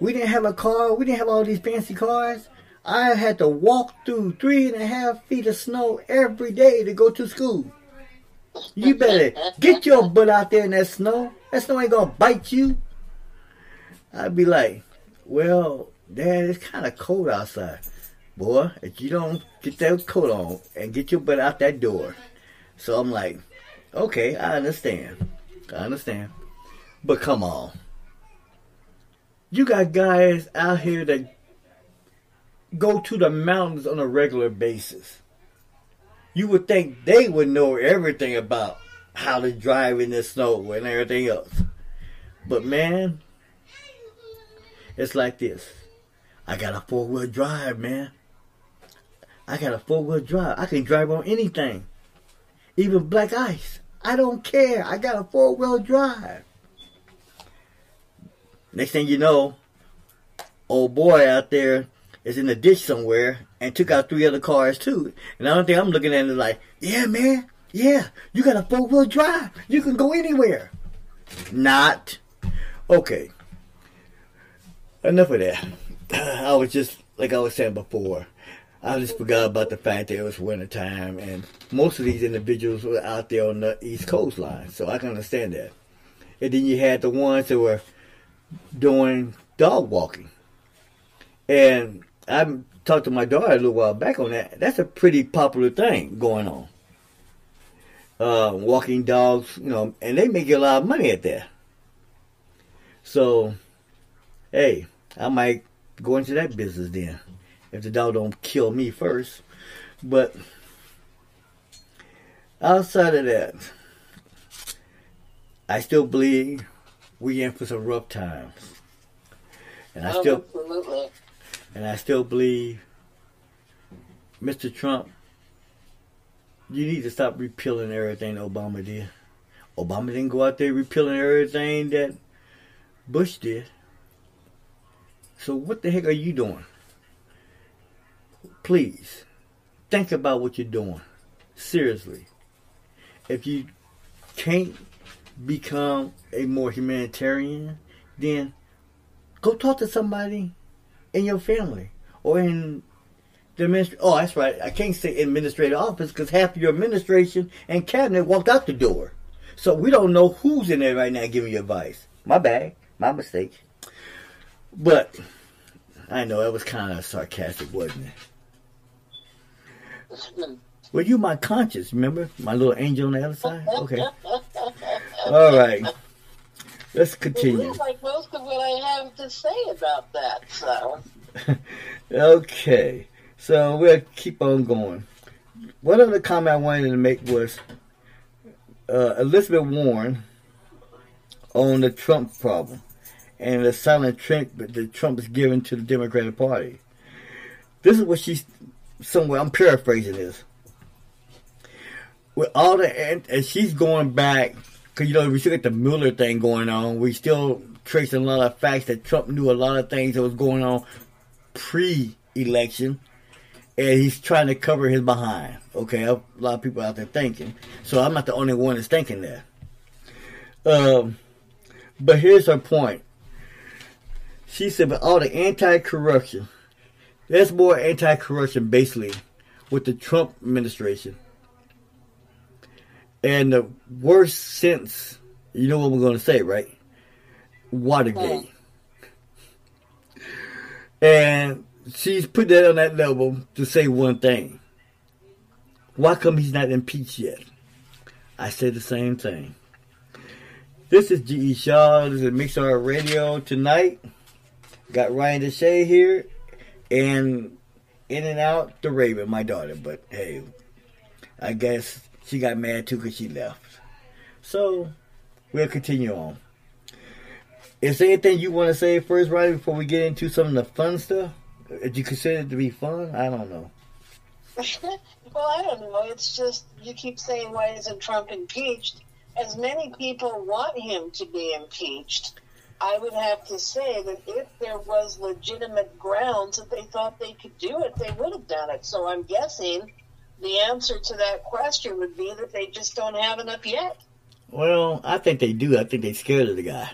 We didn't have a car. We didn't have all these fancy cars. I had to walk through three and a half feet of snow every day to go to school. You better get your butt out there in that snow. That snow ain't gonna bite you. I'd be like, well, Dad, it's kind of cold outside. Boy, if you don't get that coat on and get your butt out that door. So I'm like, okay, I understand. I understand. But come on. You got guys out here that go to the mountains on a regular basis. You would think they would know everything about how to drive in the snow and everything else. But man, it's like this. I got a four wheel drive, man. I got a four wheel drive. I can drive on anything, even black ice. I don't care. I got a four wheel drive. Next thing you know, old boy out there is in the ditch somewhere and took out three other cars too. And the only thing I'm looking at is like, yeah, man, yeah, you got a four wheel drive. You can go anywhere. Not. Okay. Enough of that. I was just, like I was saying before, I just forgot about the fact that it was wintertime and most of these individuals were out there on the East Coast line. So I can understand that. And then you had the ones that were doing dog walking. And I talked to my daughter a little while back on that. That's a pretty popular thing going on. Uh, walking dogs, you know, and they make a lot of money at that. So, hey, I might go into that business then, if the dog don't kill me first. But outside of that, I still believe we in for some rough times, and I still
Absolutely.
And I still believe, Mr. Trump, you need to stop repealing everything Obama did. Obama didn't go out there repealing everything that Bush did. So what the heck are you doing? Please, think about what you're doing. Seriously. If you can't become a more humanitarian, then go talk to somebody in your family or in the administration. Oh, that's right. I can't say administrative office because half of your administration and cabinet walked out the door. So we don't know who's in there right now giving you advice. My bad. My mistake. But I know that was kind of sarcastic, wasn't it? Well, you my conscience, remember? My little angel on the other side? Okay. All right. Let's continue.
like most of what I have to say about that, so.
Okay. So we'll keep on going. One other comment I wanted to make was uh, Elizabeth Warren on the Trump problem and the silent treatment that Trump is giving to the Democratic Party. This is what she's somewhere. I'm paraphrasing this. With all the and, and she's going back because you know we still got the Mueller thing going on. We still tracing a lot of facts that Trump knew a lot of things that was going on pre-election, and he's trying to cover his behind. Okay, a lot of people out there thinking. So I'm not the only one that's thinking that. Um, but here's her point. She said, "But all the anti-corruption, that's more anti-corruption basically with the Trump administration, and the worst since you know what we're going to say, right? Watergate." And she's put that on that level to say one thing. Why come he's not impeached yet? I said the same thing. This is G.E. Shaw. This is Mixar Radio tonight. Got Ryan Deshay here. And in and out the Raven, my daughter. But hey, I guess she got mad too because she left. So we'll continue on. Is there anything you want to say first, Ryan, before we get into some of the fun stuff? Did you consider it to be fun? I don't know.
well, I don't know. It's just you keep saying why isn't Trump impeached? As many people want him to be impeached, I would have to say that if there was legitimate grounds that they thought they could do it, they would have done it. So I'm guessing the answer to that question would be that they just don't have enough yet.
Well, I think they do. I think they're scared of the guy.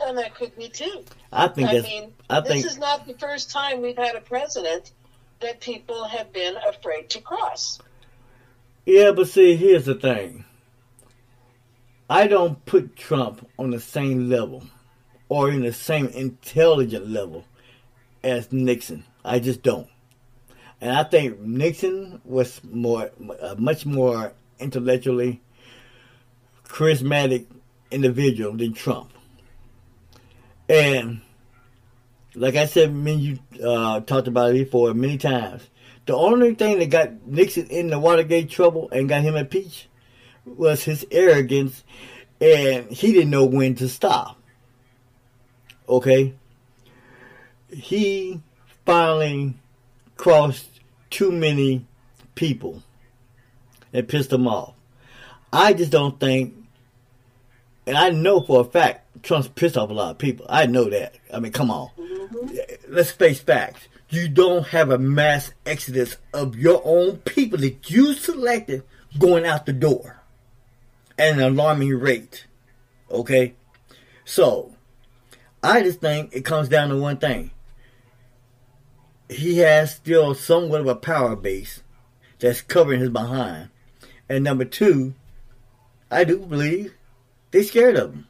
And that could be too.
I think
I mean,
I
this is not the first time we've had a president that people have been afraid to cross.
Yeah, but see, here's the thing. I don't put Trump on the same level or in the same intelligent level as Nixon. I just don't. And I think Nixon was more, a much more intellectually charismatic individual than Trump. And like I said, me you uh, talked about it before many times. The only thing that got Nixon in the Watergate trouble and got him impeached was his arrogance, and he didn't know when to stop. Okay, he finally crossed too many people and pissed them off. I just don't think, and I know for a fact Trump's pissed off a lot of people. I know that. I mean, come on. Mm-hmm. Let's face facts. You don't have a mass exodus of your own people that you selected going out the door at an alarming rate. Okay? So, I just think it comes down to one thing. He has still somewhat of a power base that's covering his behind. And number two, I do believe they're scared of him.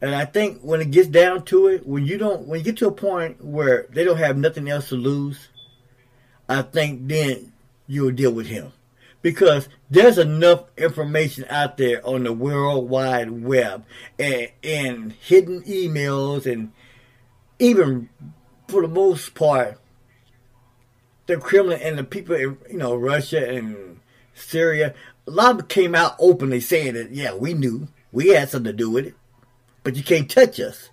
And I think when it gets down to it, when you don't, when you get to a point where they don't have nothing else to lose, I think then you'll deal with him. Because there's enough information out there on the World Wide Web and, and hidden emails and even for the most part, the Kremlin and the people in you know Russia and Syria, a lot of them came out openly saying that yeah we knew we had something to do with it, but you can't touch us.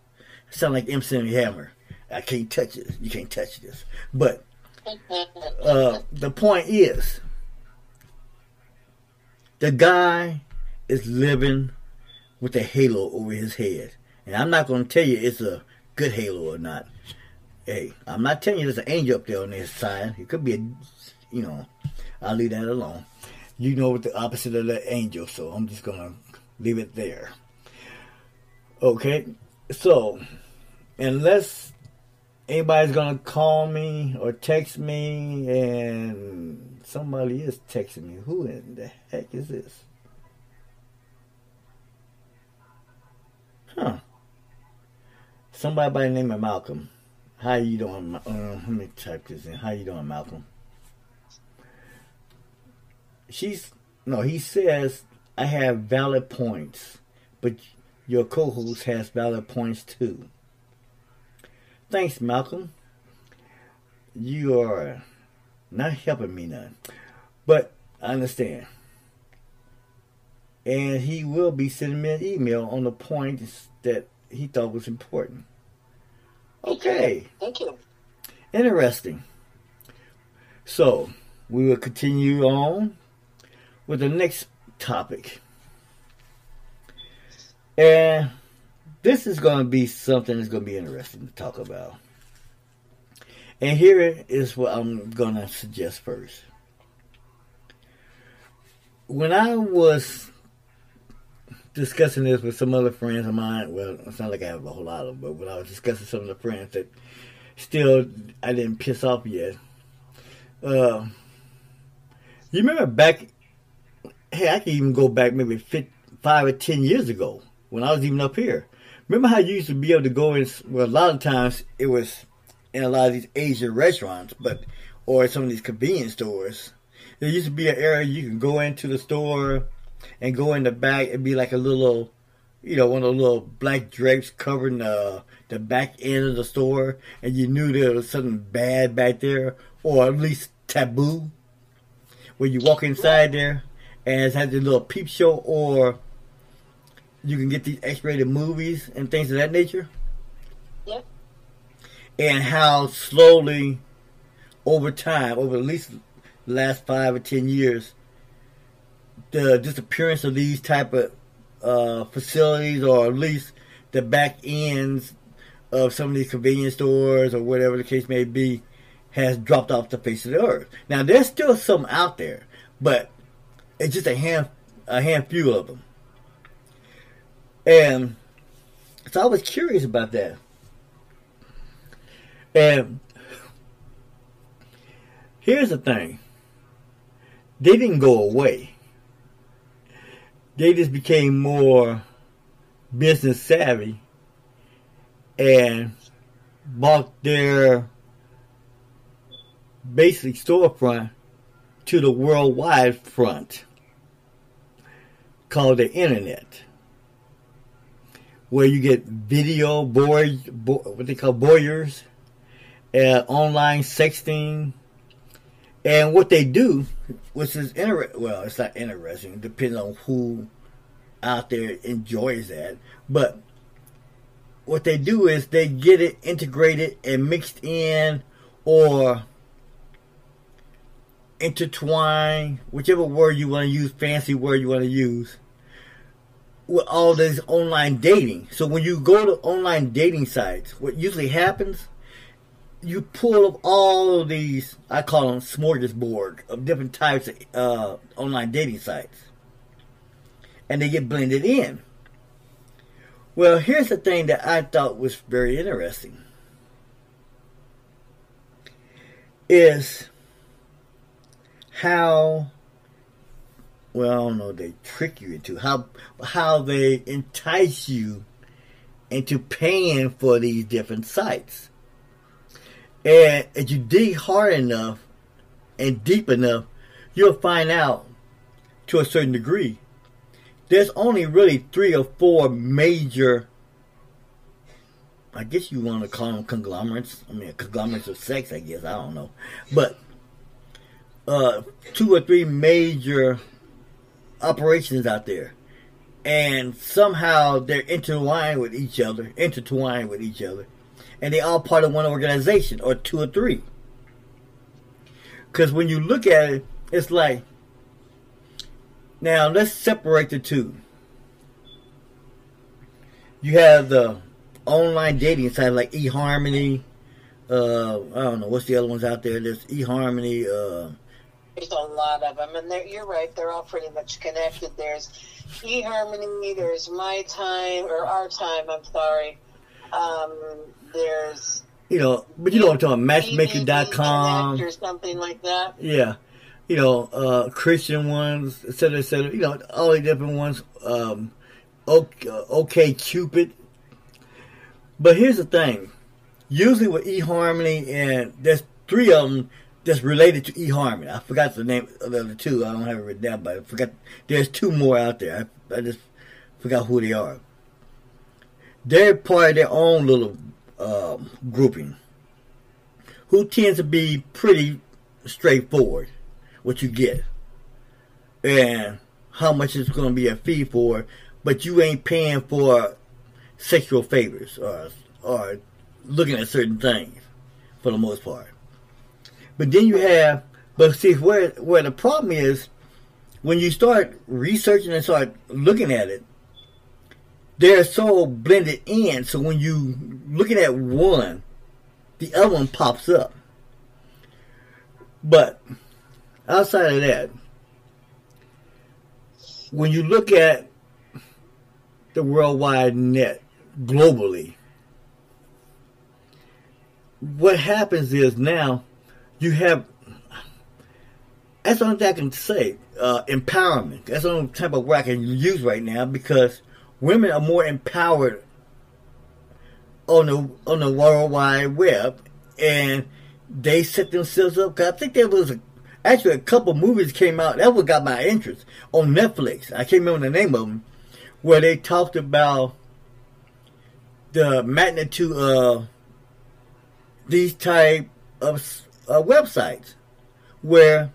Sound like MC Hammer. I can't touch this. You can't touch this. But uh, the point is, the guy is living with a halo over his head, and I'm not going to tell you it's a good halo or not. Hey, I'm not telling you there's an angel up there on this side. It could be a, you know, I'll leave that alone. You know what the opposite of the angel, so I'm just gonna leave it there. Okay, so unless anybody's gonna call me or text me, and somebody is texting me, who in the heck is this? Huh? Somebody by the name of Malcolm. How you doing? Uh, let me type this in. How you doing, Malcolm? she's no. He says I have valid points, but your co-host has valid points too. Thanks, Malcolm. You are not helping me none, but I understand. And he will be sending me an email on the points that he thought was important. Okay.
Thank you.
Interesting. So, we will continue on with the next topic. And this is going to be something that's going to be interesting to talk about. And here is what I'm going to suggest first. When I was discussing this with some other friends of mine, well, it's not like I have a whole lot of them, but when I was discussing some of the friends that still I didn't piss off yet, uh, you remember back, hey, I can even go back maybe five five or ten years ago when I was even up here. Remember how you used to be able to go in? Well, a lot of times it was in a lot of these Asian restaurants, but or some of these convenience stores. There used to be an area you can go into the store and go in the back and be like a little, you know, one of the little black drapes covering the the back end of the store, and you knew there was something bad back there, or at least taboo. When you walk inside there, and it has a little peep show, or you can get these X-rated movies and things of that nature.
Yep.
And how slowly, over time, over at least the last five or ten years, the disappearance of these type of uh, facilities, or at least the back ends of some of these convenience stores, or whatever the case may be, has dropped off the face of the earth. Now, there's still some out there, but it's just a hand a handful of them. And so I was curious about that. And here's the thing they didn't go away, they just became more business savvy and bought their basic storefront to the worldwide front called the internet where you get video boy, boy what they call voyeurs, uh, online sexting, and what they do, which is inter well, it's not interesting, depending on who out there enjoys that, but what they do is they get it integrated and mixed in or intertwined, whichever word you want to use, fancy word you want to use, with all this online dating. So when you go to online dating sites, what usually happens, you pull up all of these, I call them smorgasbord of different types of uh, online dating sites. And they get blended in. Well, here's the thing that I thought was very interesting. Is how well, I don't know, they trick you into how how they entice you into paying for these different sites. And if you dig hard enough and deep enough, you'll find out to a certain degree. There's only really three or four major I guess you want to call them conglomerates. I mean, conglomerates of sex, I guess. I don't know. But uh, two or three major operations out there. And somehow they're intertwined with each other, intertwined with each other. And they all part of one organization, or two or three. Because when you look at it, it's like, now let's separate the two. You have the online dating site like eHarmony. Uh, I don't know what's the other ones out there. There's eHarmony. Uh,
there's a lot of them, and you're right. They're all pretty much connected. There's eHarmony. There's My Time or Our Time. I'm sorry. Um, there's
you know, but you know what I'm talking matchmaking.com
or something like that.
Yeah. You know, uh, Christian ones, et cetera, et cetera. You know, all the different ones. Um, okay, OkCupid. But here's the thing. Usually with eHarmony and there's three of them that's related to eHarmony. I forgot the name of the other two. I don't have it written down, but I forgot. There's two more out there. I, I just forgot who they are. They're part of their own little um, grouping, who tends to be pretty straightforward. What you get and how much it's going to be a fee for, but you ain't paying for sexual favors or or looking at certain things for the most part. But then you have, but see where where the problem is when you start researching and start looking at it, they're so blended in. So when you looking at one, the other one pops up. But outside of that, when you look at the worldwide net globally, what happens is now you have that's the only thing I can say. Uh, empowerment. That's the only type of word I can use right now because women are more empowered on the on the World Wide Web, and they set themselves up. Cause I think there was a, actually a couple movies came out that what got my interest on Netflix. I can't remember the name of them, where they talked about the magnitude of these type of uh, websites where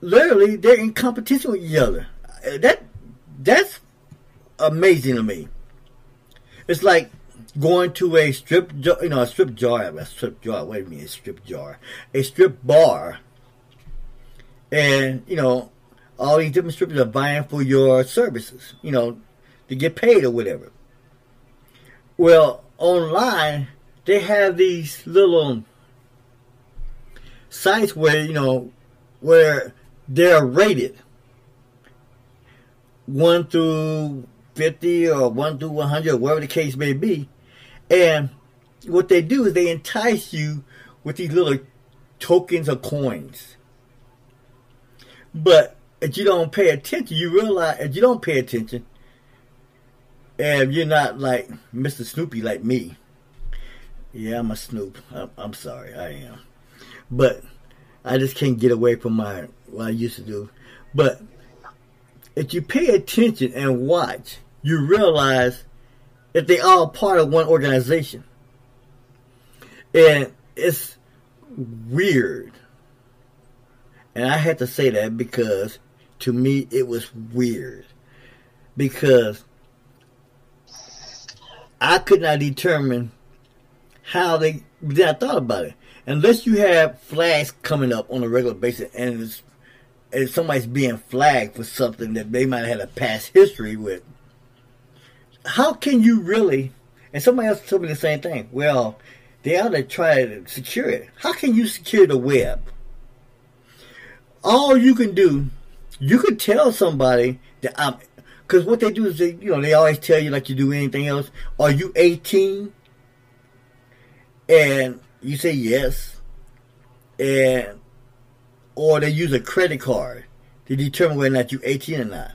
literally they're in competition with each other. Uh, That that's amazing to me. It's like going to a strip, you know, a strip jar, a strip jar. Wait a minute, a strip jar, a strip bar, and you know, all these different strippers are vying for your services, you know, to get paid or whatever. Well, online they have these little sites where you know where they're rated one through fifty or one through one hundred, whatever the case may be, and what they do is they entice you with these little tokens or coins. But if you don't pay attention, you realize if you don't pay attention, and you're not like Mr. Snoopy like me. Yeah, I'm a Snoop. I'm, I'm sorry, I am. But I just can't get away from my what I used to do. But if you pay attention and watch, you realize that they all part of one organization. And it's weird. And I had to say that because to me it was weird. Because I could not determine how they then I thought about it. Unless you have flags coming up on a regular basis and it's and somebody's being flagged for something that they might have had a past history with, how can you really and somebody else told me the same thing. Well, they ought to try to secure it. How can you secure the web? All you can do, you could tell somebody that I'm, because what they do is they, you know, they always tell you like you do anything else. Are you 18? And you say yes, and or they use a credit card to determine whether or not you're 18 or not,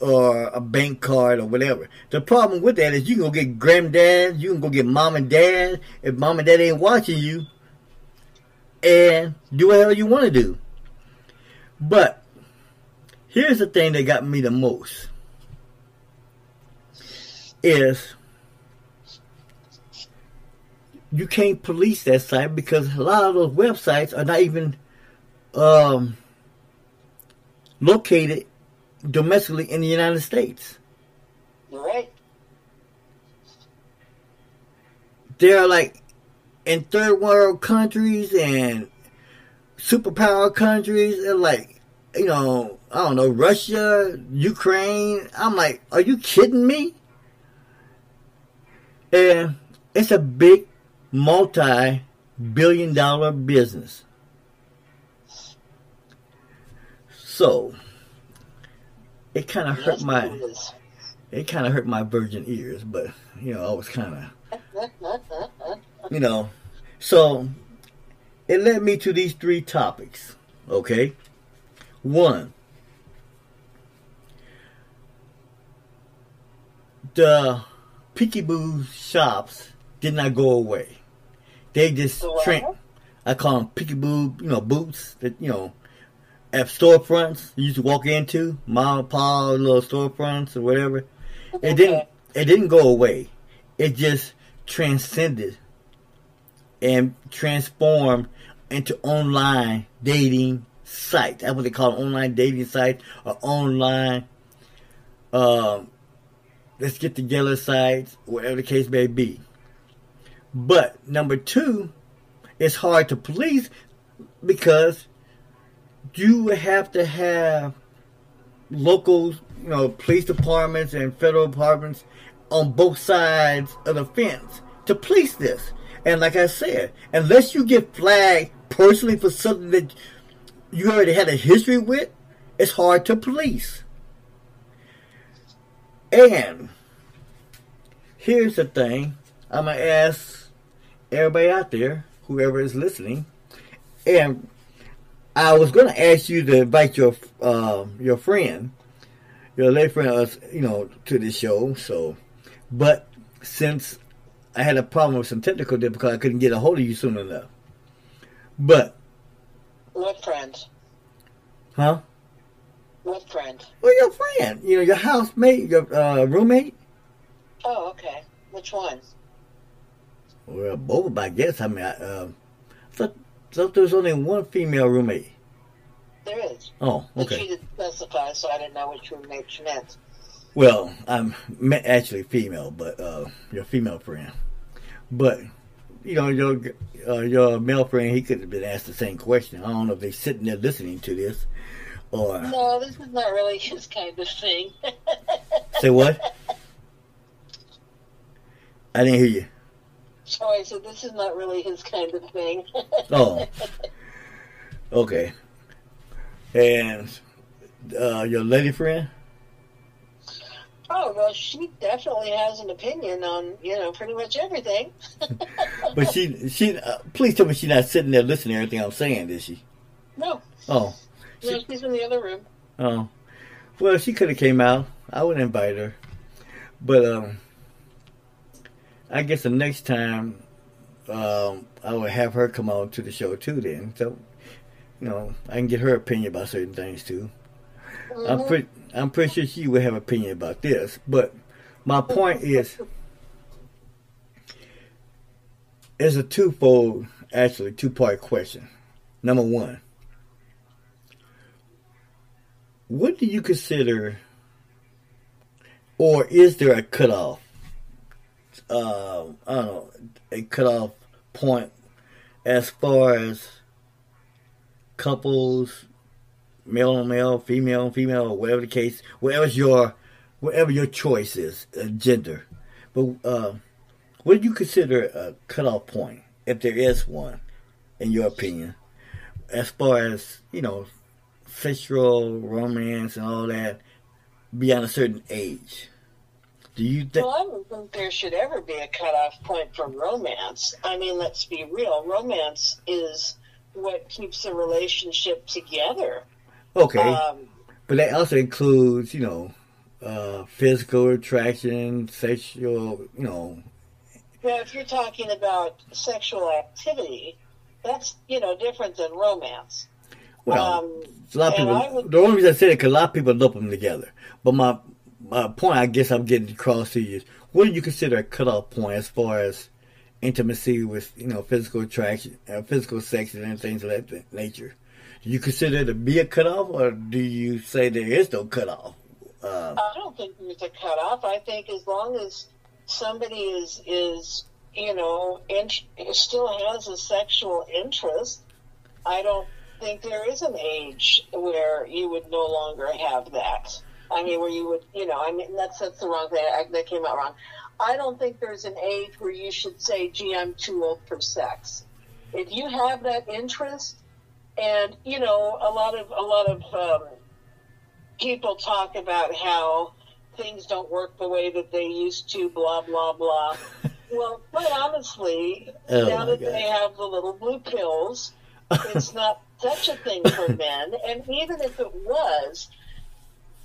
or a bank card or whatever. The problem with that is you can go get granddad, you can go get mom and dad if mom and dad ain't watching you, and do whatever you want to do. But here's the thing that got me the most is you can't police that site because a lot of those websites are not even um, located domestically in the United States.
You're right.
They're like in third world countries and superpower countries. They're like, you know, I don't know, Russia, Ukraine. I'm like, are you kidding me? And it's a big multi billion dollar business. So it kind of hurt my it kind of hurt my virgin ears, but you know I was kind of you know so it led me to these three topics. Okay, one the peekaboo shops did not go away. They just
The
train I call them peekaboo, you know, boots that you know at storefronts you used to walk into, mom and pop little storefronts or whatever. It didn't. It didn't go away. It just transcended and transformed into online dating sites. That's what they call online dating sites or online um, let's get together sites, whatever the case may be. But number two, it's hard to police because you have to have local, you know, police departments and federal departments on both sides of the fence to police this. And like I said, unless you get flagged personally for something that you already had a history with, it's hard to police. And here's the thing I'm going to ask everybody out there, whoever is listening, and I was going to ask you to invite your uh, your friend, your late friend, uh, you know, to the show. So, but since I had a problem with some technical difficulty, I couldn't get a hold of you soon enough. But
What friend?
huh?
What friend?
Well, your friend, you know, your housemate, your uh, roommate.
Oh, okay. Which one?
Well, both I guess. I mean, I uh, thought, thought there was only one female roommate.
There is.
Oh, okay.
But she didn't specify, so I didn't know which roommate she meant.
Well, I'm actually female, but uh, your female friend. But you know, your uh, your male friend, he could have been asked the same question. I don't know if they're sitting there listening to this, or
No, this is not really his kind of thing.
say what? I didn't hear you.
So I said, this is not really his kind of thing.
Oh, okay. And uh, your lady friend?
oh, well, she definitely has an opinion on, you know, pretty much everything.
But she, she, uh, please tell me she's not sitting there listening to everything I'm saying, is she?
No,
Oh,
no, she's in the other room.
oh. Well, she could have came out. I would invite her. But um, I guess the next time um, I would have her come on to the show too. Then, so you know, I can get her opinion about certain things too. I'm
Mhm.
pretty, I'm pretty sure she would have an opinion about this. But my point is, it's a twofold, actually two part question. Number one, what do you consider, or is there a cutoff? Uh, I don't know, a cutoff point as far as couples, male on male, female on female, or whatever the case, whatever's your, whatever your choice is, uh, gender. But uh, what do you consider a cutoff point, if there is one, in your opinion, as far as you know, sexual romance and all that beyond a certain age? Do you think?
Well, I don't think there should ever be a cutoff point for romance. I mean, let's be real. Romance is what keeps a relationship together.
Okay,
Um,
but that also includes, you know, uh, physical attraction, sexual, you know.
Now, if you're talking about sexual activity, that's you know different than romance.
Well,
Um,
a lot of people.
Would-
the only reason I say it because a lot of people lump them together. But my my point, I guess, I'm getting across to you is, what do you consider a cutoff point as far as intimacy with, you know, physical attraction, uh, physical sex, and things of that nature? Do you consider it to be a cutoff, or do you say there is no cutoff? Uh,
I don't think there's a cutoff. I think as long as somebody is is you know still has a sexual interest, I don't think there is an age where you would no longer have that. I mean, where you would, you know, I mean, that's that's the wrong thing. I, that came out wrong. I don't think there's an age where you should say, "Gee, I'm too old for sex." If you have that interest, and you know, a lot of a lot of um, people talk about how things don't work the way that they used to, blah, blah, blah. well, quite honestly,
Oh,
now that
God.
they have the little blue pills, it's not such a thing for men. And even if it was,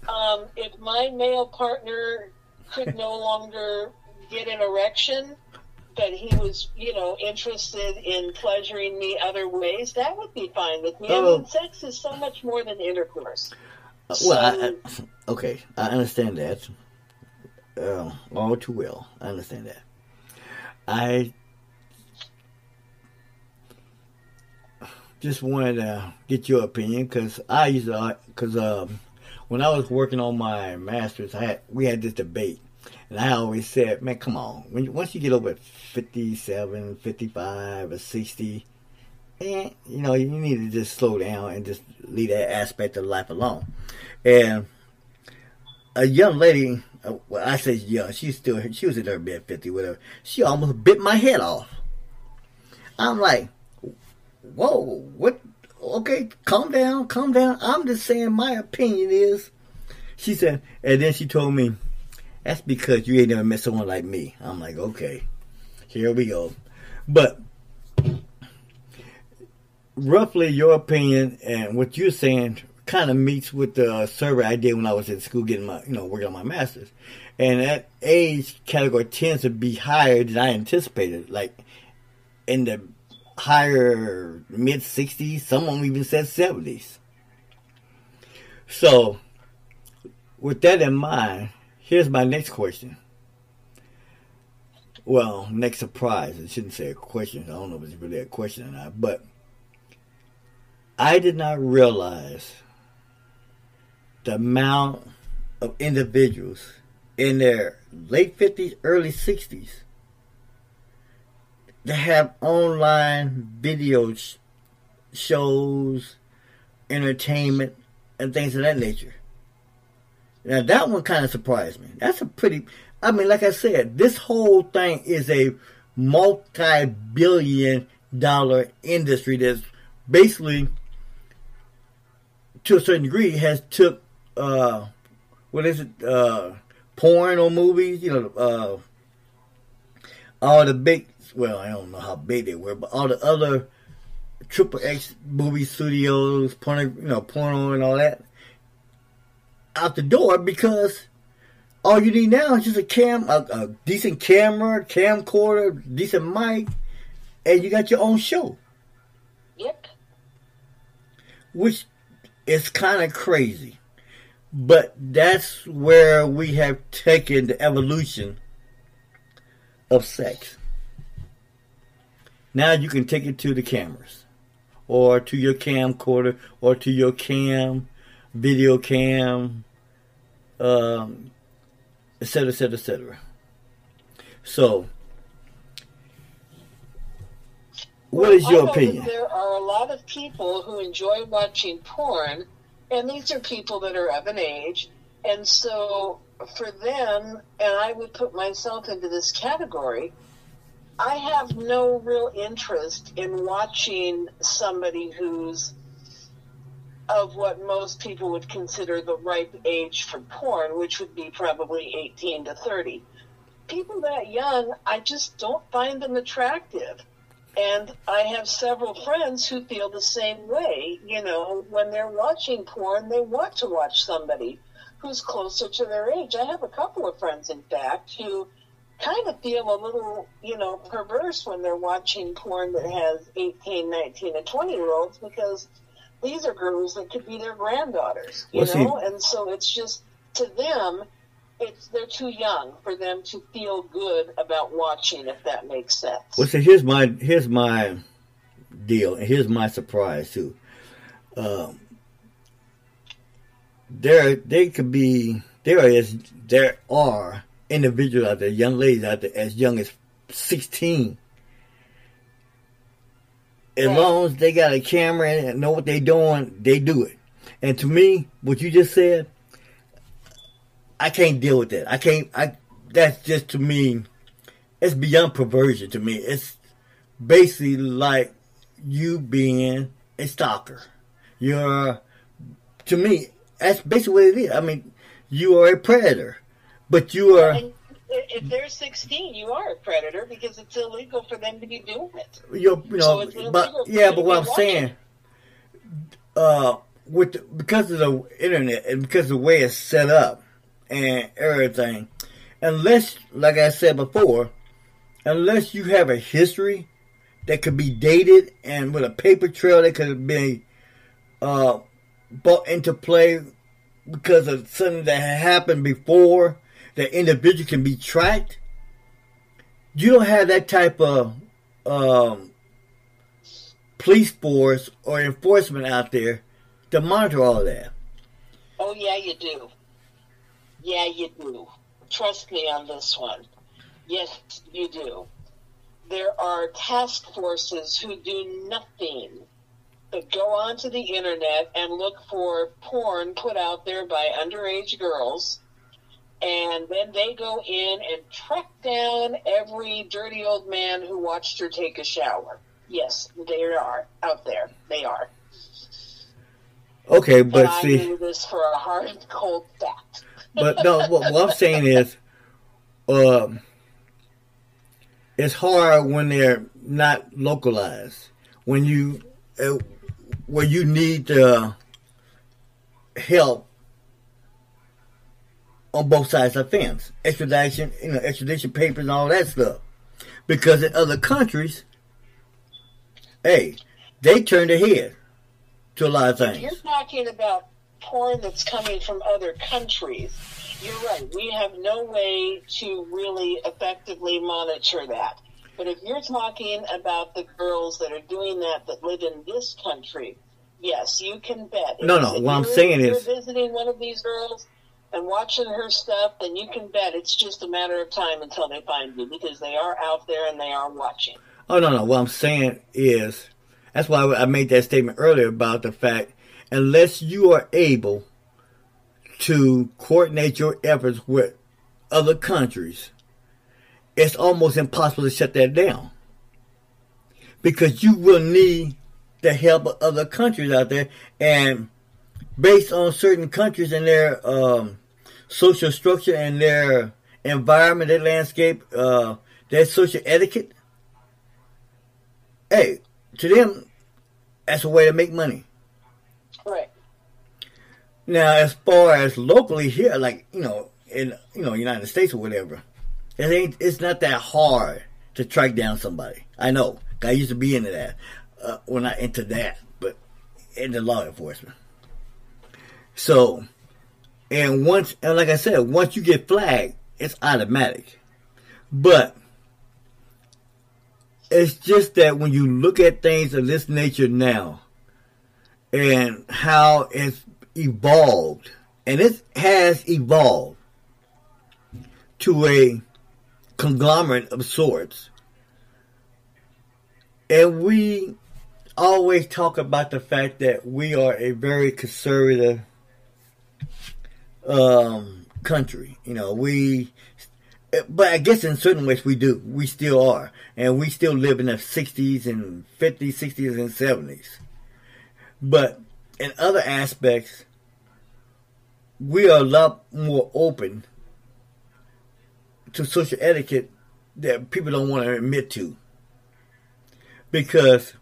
um, if my male partner could no longer get an erection, but he was, you know, interested in pleasuring me other ways, that would be fine with me. I
Oh.
mean, sex is so much more than intercourse.
Uh, Well, I, I, okay, I understand that. Uh, all too well. I understand that. I just wanted to get your opinion because I used to, because um, when I was working on my master's, I had, we had this debate. And I always said, man, come on. When Once you get over 57, 55, or 60, and you know, you need to just slow down and just leave that aspect of life alone. And a young lady, uh, well, I say young, she's still, she was in her mid 50, whatever. She almost bit my head off. I'm like, whoa, what? Okay, calm down, calm down. I'm just saying my opinion is. She said, and then she told me, that's because you ain't never met someone like me. I'm like, okay, here we go. But roughly your opinion and what you're saying kind of meets with the survey I did when I was in school getting my, you know, working on my master's. And that age category tends to be higher than I anticipated. Like in the higher mid 60s, someone even said 70s. So, with that in mind, here's my next question. Well, next surprise. I shouldn't say a question. I don't know if it's really a question or not, but I did not realize the amount of individuals in their late 50s, early 60s that have online video sh- shows, entertainment, and things of that nature. Now, that one kind of surprised me. That's a pretty, I mean, like I said, this whole thing is a multi billion dollar industry that's basically to a certain degree has took uh what is it uh porn or movies you know uh all the big well i don't know how big they were but all the other triple x movie studios porno you know porno and all that out the door because all you need now is just a cam a, a decent camera camcorder decent mic and you got your own show
Yep.
which is kind of crazy. But that's where we have taken the evolution of sex. Now you can take it to the cameras, or to your camcorder, or to your cam, video cam, um, et cetera, et cetera, et cetera. So, what is your opinion?
There are a lot of people who enjoy watching porn, and these are people that are of an age. And so for them, and I would put myself into this category, I have no real interest in watching somebody who's of what most people would consider the ripe age for porn, which would be probably 18 to 30. People that young, I just don't find them attractive. And I have several friends who feel the same way. You know, when they're watching porn, they want to watch somebody who's closer to their age. I have a couple of friends, in fact, who kind of feel a little, you know, perverse when they're watching porn that has 18, 19, and 20 year olds because these are girls that could be their granddaughters, you
Well, see-
know? And so it's just, to them, it's they're too young for them to feel good about watching, if that makes sense.
Well, see, here's my here's my deal, and here's my surprise too. Um, there, they could be there is there are individuals out there, young ladies out there, as young as sixteen. As long as they got a camera and know what they're doing, they do it. And to me, what you just said, I can't deal with that. I can't. I that's just to me it's beyond perversion to me. It's basically like you being a stalker. You're, to me, that's basically what it is. I mean, you are a predator, but you are,
And if they're 16, you are a predator because it's illegal for them to be doing it.
you
So
know,
it's
but yeah, but what I'm saying, uh, with the, because of the internet and because of the way it's set up and everything, unless, like I said before, unless you have a history that could be dated and with a paper trail that could be uh, brought into play because of something that happened before, that individual can be tracked. You don't have that type of um, police force or enforcement out there to monitor all that.
Oh, yeah, you do. Yeah, you do. Trust me on this one. Yes, you do. There are task forces who do nothing but go onto the internet and look for porn put out there by underage girls. And then they go in and track down every dirty old man who watched her take a shower. Yes, they are out there. They are.
Okay, but
and
see,
I knew this for a hard cold fact.
but no, what, what I'm saying is, um, it's hard when they're not localized. When you, uh, where you need uh, help on both sides of the fence, extradition, you know, extradition papers and all that stuff. Because in other countries, hey, they turn their head to a lot of things.
you're talking about porn that's coming from other countries, you're right. We have no way to really effectively monitor that. But if you're talking about the girls that are doing that that live in this country, yes, you can bet.
No, no,
If
what I'm saying
if
is-
you're visiting one of these girls and watching her stuff, then you can bet it's just a matter of time until they find you because they are out there and they are watching.
Oh no, no. What I'm saying is, that's why I made that statement earlier about the fact unless you are able to coordinate your efforts with other countries, it's almost impossible to shut that down because you will need the help of other countries out there, and based on certain countries and their um, social structure and their environment, their landscape, uh, their social etiquette hey, to them, that's a way to make money.
Right.
Now, as far as locally here, like you know, in you know, United States or whatever, it ain't. It's not that hard to track down somebody. I know. I used to be into that. Uh, well, not into that, but into law enforcement. So, and once, and like I said, once you get flagged, it's automatic. But it's just that when you look at things of this nature now and how it's evolved, and it has evolved to a conglomerate of sorts, and we always talk about the fact that we are a very conservative um, country. You know, we but I guess in certain ways we do. We still are. And we still live in the 60s and 50s, 60s, and 70s. But in other aspects, we are a lot more open to social etiquette that people don't want to admit to. Because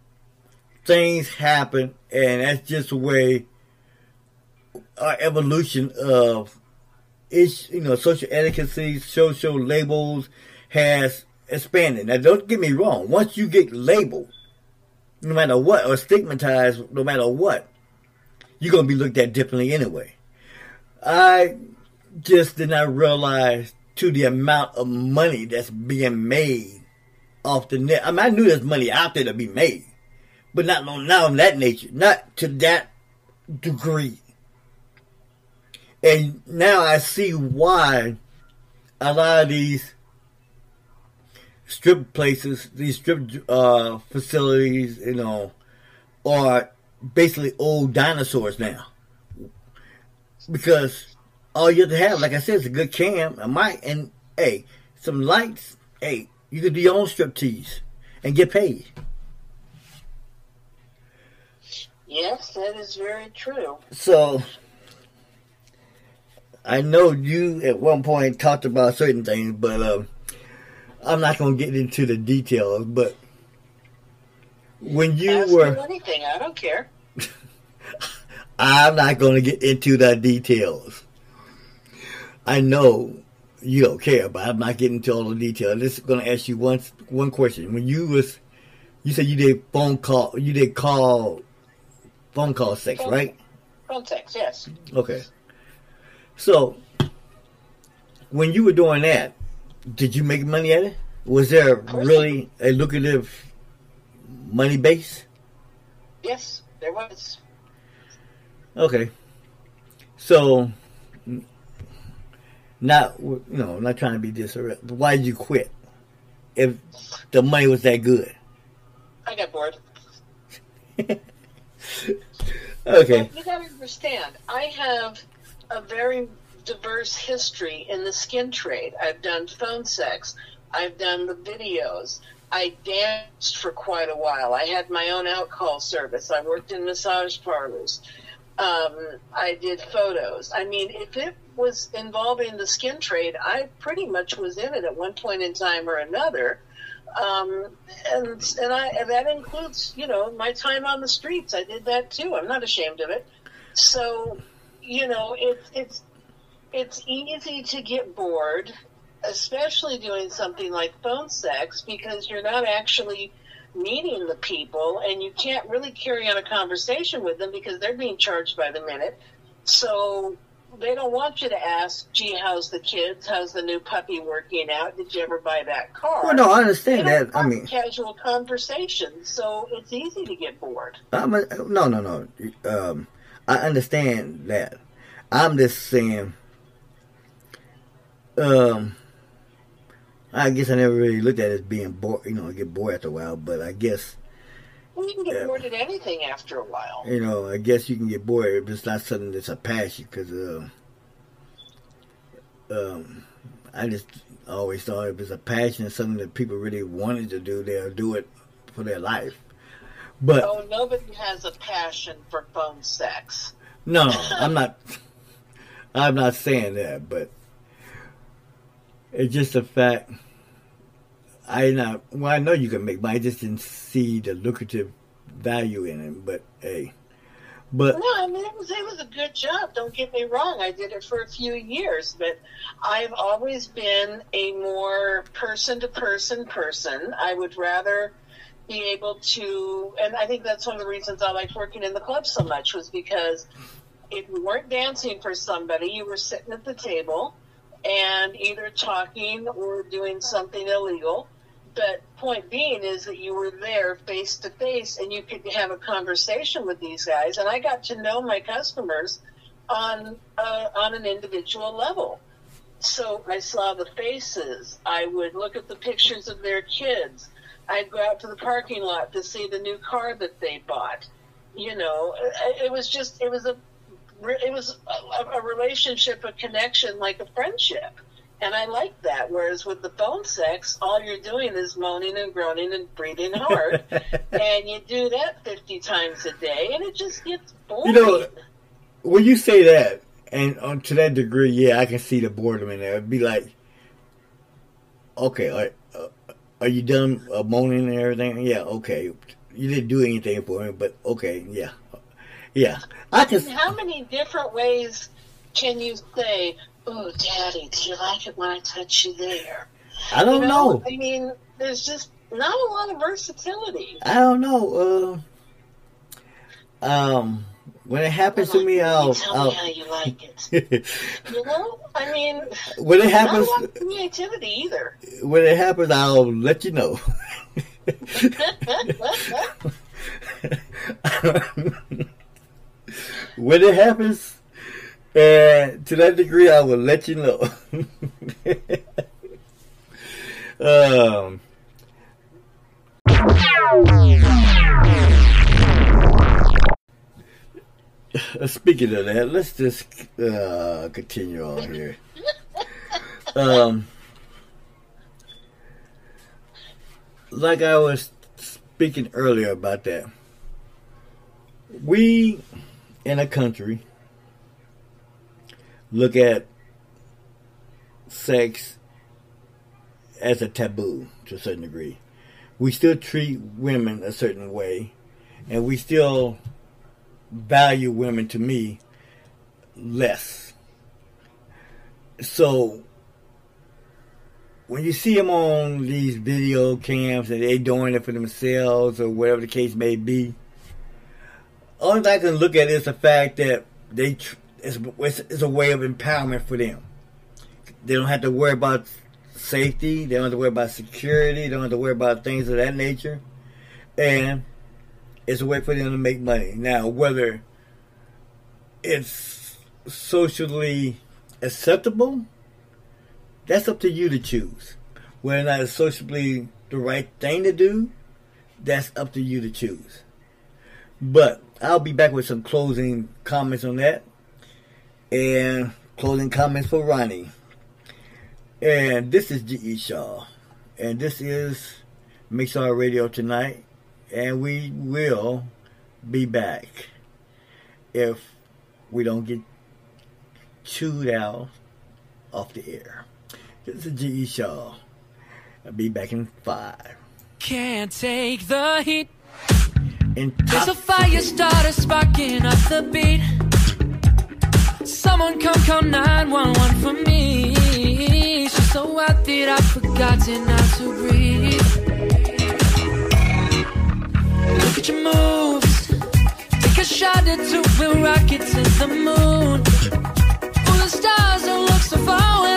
things happen, and that's just the way our evolution of it's you know social etiquette, social labels has expanded. Now, don't get me wrong. Once you get labeled, no matter what, or stigmatized, no matter what, you're gonna be looked at differently anyway. I just did not realize to the amount of money that's being made off the net. I mean, I knew there's money out there to be made, but not on not on that nature, not to that degree. And now I see why a lot of these strip places, these strip uh, facilities, you know, are basically old dinosaurs now. Because all you have to have, like I said, is a good cam, a mic, and hey, some lights. Hey, you could do your own strip tease and get paid.
Yes, that is very true.
So I know you at one point talked about certain things, but um, I'm not going to get into the details. But when you
Ask
were,
anything. I don't care.
I'm not going to get into the details. I know you don't care, but I'm not getting into all the details. I'm just going to ask you one one question. When you was, you said you did phone call, you did call, phone call sex,
Phone-
right?
Phone sex, yes.
Okay. So, when you were doing that, did you make money at it? Was there really a lucrative money base?
Yes, there was.
Okay. So, not you know, not trying to be disrespectful. Why did you quit? If the money was that good.
I got bored.
Okay.
But you gotta understand, I have a very diverse history in the skin trade. I've done phone sex. I've done the videos. I danced for quite a while. I had my own alcohol service. I worked in massage parlors. Um, I did photos. I mean, if it was involving the skin trade, I pretty much was in it at one point in time or another. Um, and and I and that includes, you know, my time on the streets. I did that too. I'm not ashamed of it. So, you know, it's it's it's easy to get bored, especially doing something like phone sex because you're not actually meeting the people and you can't really carry on a conversation with them because they're being charged by the minute. So they don't want you to ask, gee, how's the kids? How's the new puppy working out? Did you ever buy that car?
Well, no, I understand that. I mean,
casual conversation, so it's easy to get bored.
I'm a, no, no, no. Um, I understand that. I'm just saying. Um, I guess I never really looked at it as being bored. You know, I get bored after a while, but I guess
Well, you can get
Yeah.
bored at anything after a while.
you know, I guess you can get bored if it's not something that's a passion. Because um, um, I just always thought if it's a passion, something that people really wanted to do, they'll do it for their life. But
oh, nobody has a passion for phone sex.
No, I'm not. I'm not saying that, but it's just a fact. I not. Well, I know you can make, but I just didn't see the lucrative value in it. But hey, but
No, I mean it was it was a good job. Don't get me wrong. I did it for a few years, but I've always been a more person to person person. I would rather be able to, and I think that's one of the reasons I liked working in the club so much was because if you weren't dancing for somebody, you were sitting at the table and either talking or doing something illegal. But point being is that you were there face to face and you could have a conversation with these guys. And I got to know my customers on uh, on an individual level. So I saw the faces. I would look at the pictures of their kids. I'd go out to the parking lot to see the new car that they bought. You know, it was just it was a it was a, a relationship, a connection, like a friendship. And I like that. Whereas with the phone sex, all you're doing is moaning and groaning and breathing hard. and you do that 50 times a day, and it just gets boring.
you know, when you say that, and on to that degree, yeah, I can see the boredom in there. It'd be like, okay, uh, are you done uh, moaning and everything? Yeah, okay. You didn't do anything for me, but okay, yeah, yeah. I can.
How many different ways can you say, "Oh, Daddy, do you like it when I touch you there?"
I don't
You
know.
I mean, there's just not a lot of versatility.
I don't know. Uh, um, when it happens to me, I'll.
Tell
I'll
me how you like it. You know, I mean,
When it happens-
not a lot of creativity either.
when it happens, I'll let you know. when it happens, and to that degree, I will let you know. um, speaking of that, let's just uh, continue on here. Um, like I was speaking earlier about that, we in a country look at sex as a taboo to a certain degree. We still treat women a certain way, and we still value women to me less. So when you see them on these video cams and they doing it for themselves or whatever the case may be, only thing I can look at is the fact that they it's, it's a way of empowerment for them. They don't have to worry about safety. They don't have to worry about security. They don't have to worry about things of that nature. And it's a way for them to make money. Now, whether it's socially acceptable, that's up to you to choose. Whether or not it's socially the right thing to do, that's up to you to choose. But I'll be back with some closing comments on that. And closing comments for Ronnie. And this is G.E. Shaw. And this is Mixar Radio tonight. And we will be back if we don't get chewed out off the air. This is G.E. Shaw. I'll be back in five.
Can't take the heat.
In
There's a fire starter sparking up the beat. Someone come call 911 for me. She's so out that I've forgotten how to breathe. At moves. Take a shot or two, we'll rocket to the moon. Oh, the stars don't look so far when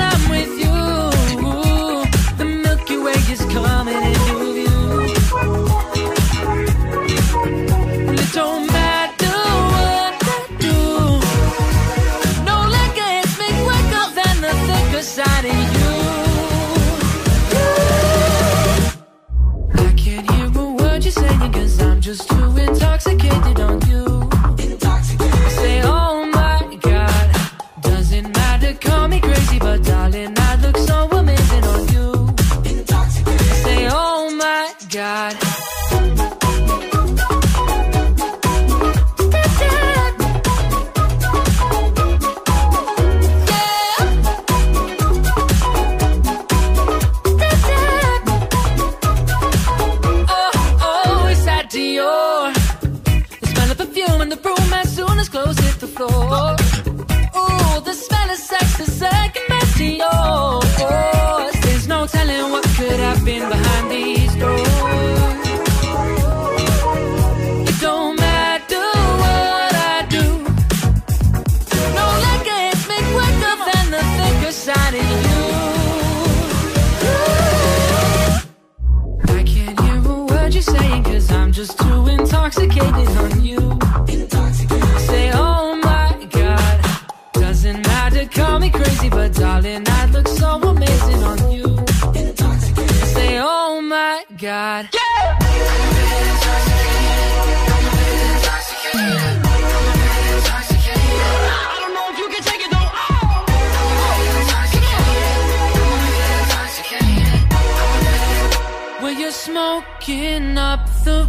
intoxicated on you. I say, oh my god. Doesn't matter, call me crazy, but darling, I look so amazing on you. I say, oh my god. You're smoking up the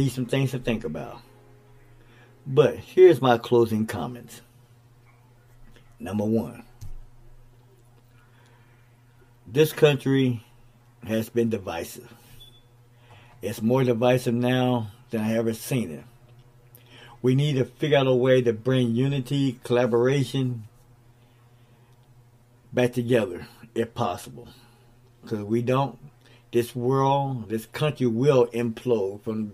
Give you some things to think about. But here's my closing comments. Number one, this country has been divisive. It's more divisive now than I ever seen it. We need to figure out a way to bring unity, collaboration back together if possible. Because we don't, this world, this country will implode from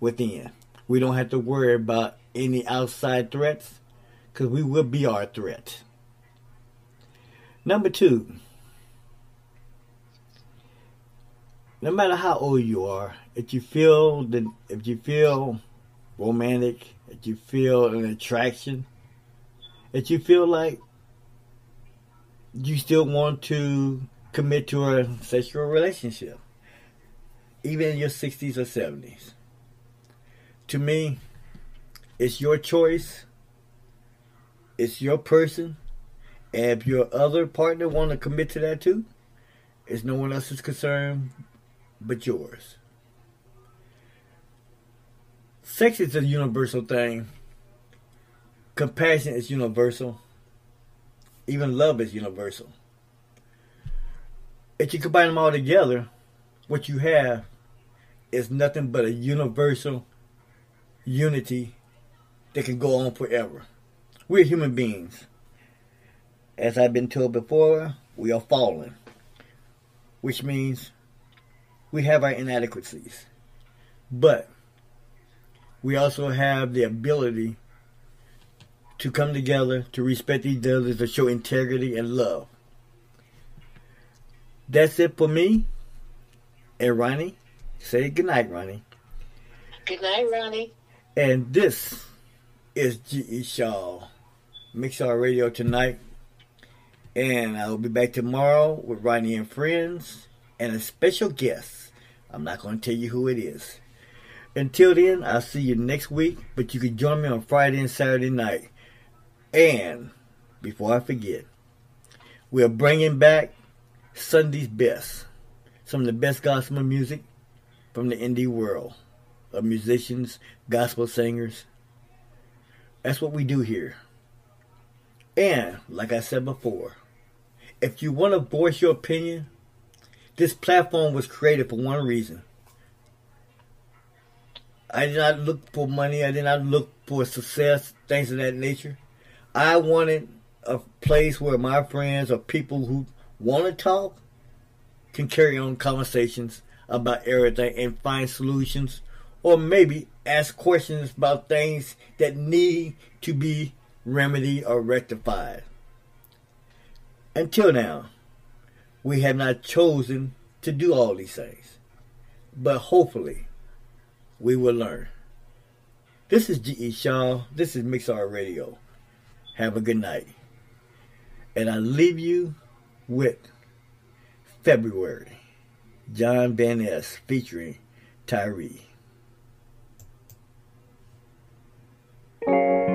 within. We don't have to worry about any outside threats because we will be our threat. Number two, no matter how old you are, if you feel the, if you feel romantic, if you feel an attraction, if you feel like you still want to commit to a sexual relationship, even in your 60s or 70s. To me, it's your choice. It's your person. And if your other partner want to commit to that too, it's no one else's concern but yours. Sex is a universal thing. Compassion is universal. Even love is universal. If you combine them all together, what you have is nothing but a universal unity that can go on forever. We're human beings. As I've been told before, we are fallen, which means we have our inadequacies. But we also have the ability to come together, to respect each other, to show integrity and love. That's it for me. And Ronnie, say goodnight, Ronnie.
Good night, Ronnie.
And this is G.E. Shaw, Mixar Radio tonight. And I will be back tomorrow with Ronnie and friends and a special guest. I'm not going to tell you who it is. Until then, I'll see you next week, but you can join me on Friday and Saturday night. And before I forget, we're bringing back Sunday's best. Some of the best gospel music from the indie world of musicians, gospel singers. That's what we do here. And, like I said before, if you want to voice your opinion, this platform was created for one reason. I did not look for money. I did not look for success, things of that nature. I wanted a place where my friends or people who want to talk can carry on conversations about everything and find solutions or maybe ask questions about things that need to be remedied or rectified. Until now, we have not chosen to do all these things, but hopefully we will learn. This is G.E. Shaw. This is Mixar Radio. Have a good night. And I leave you with February. John Van Ness featuring Tyree.
Pull down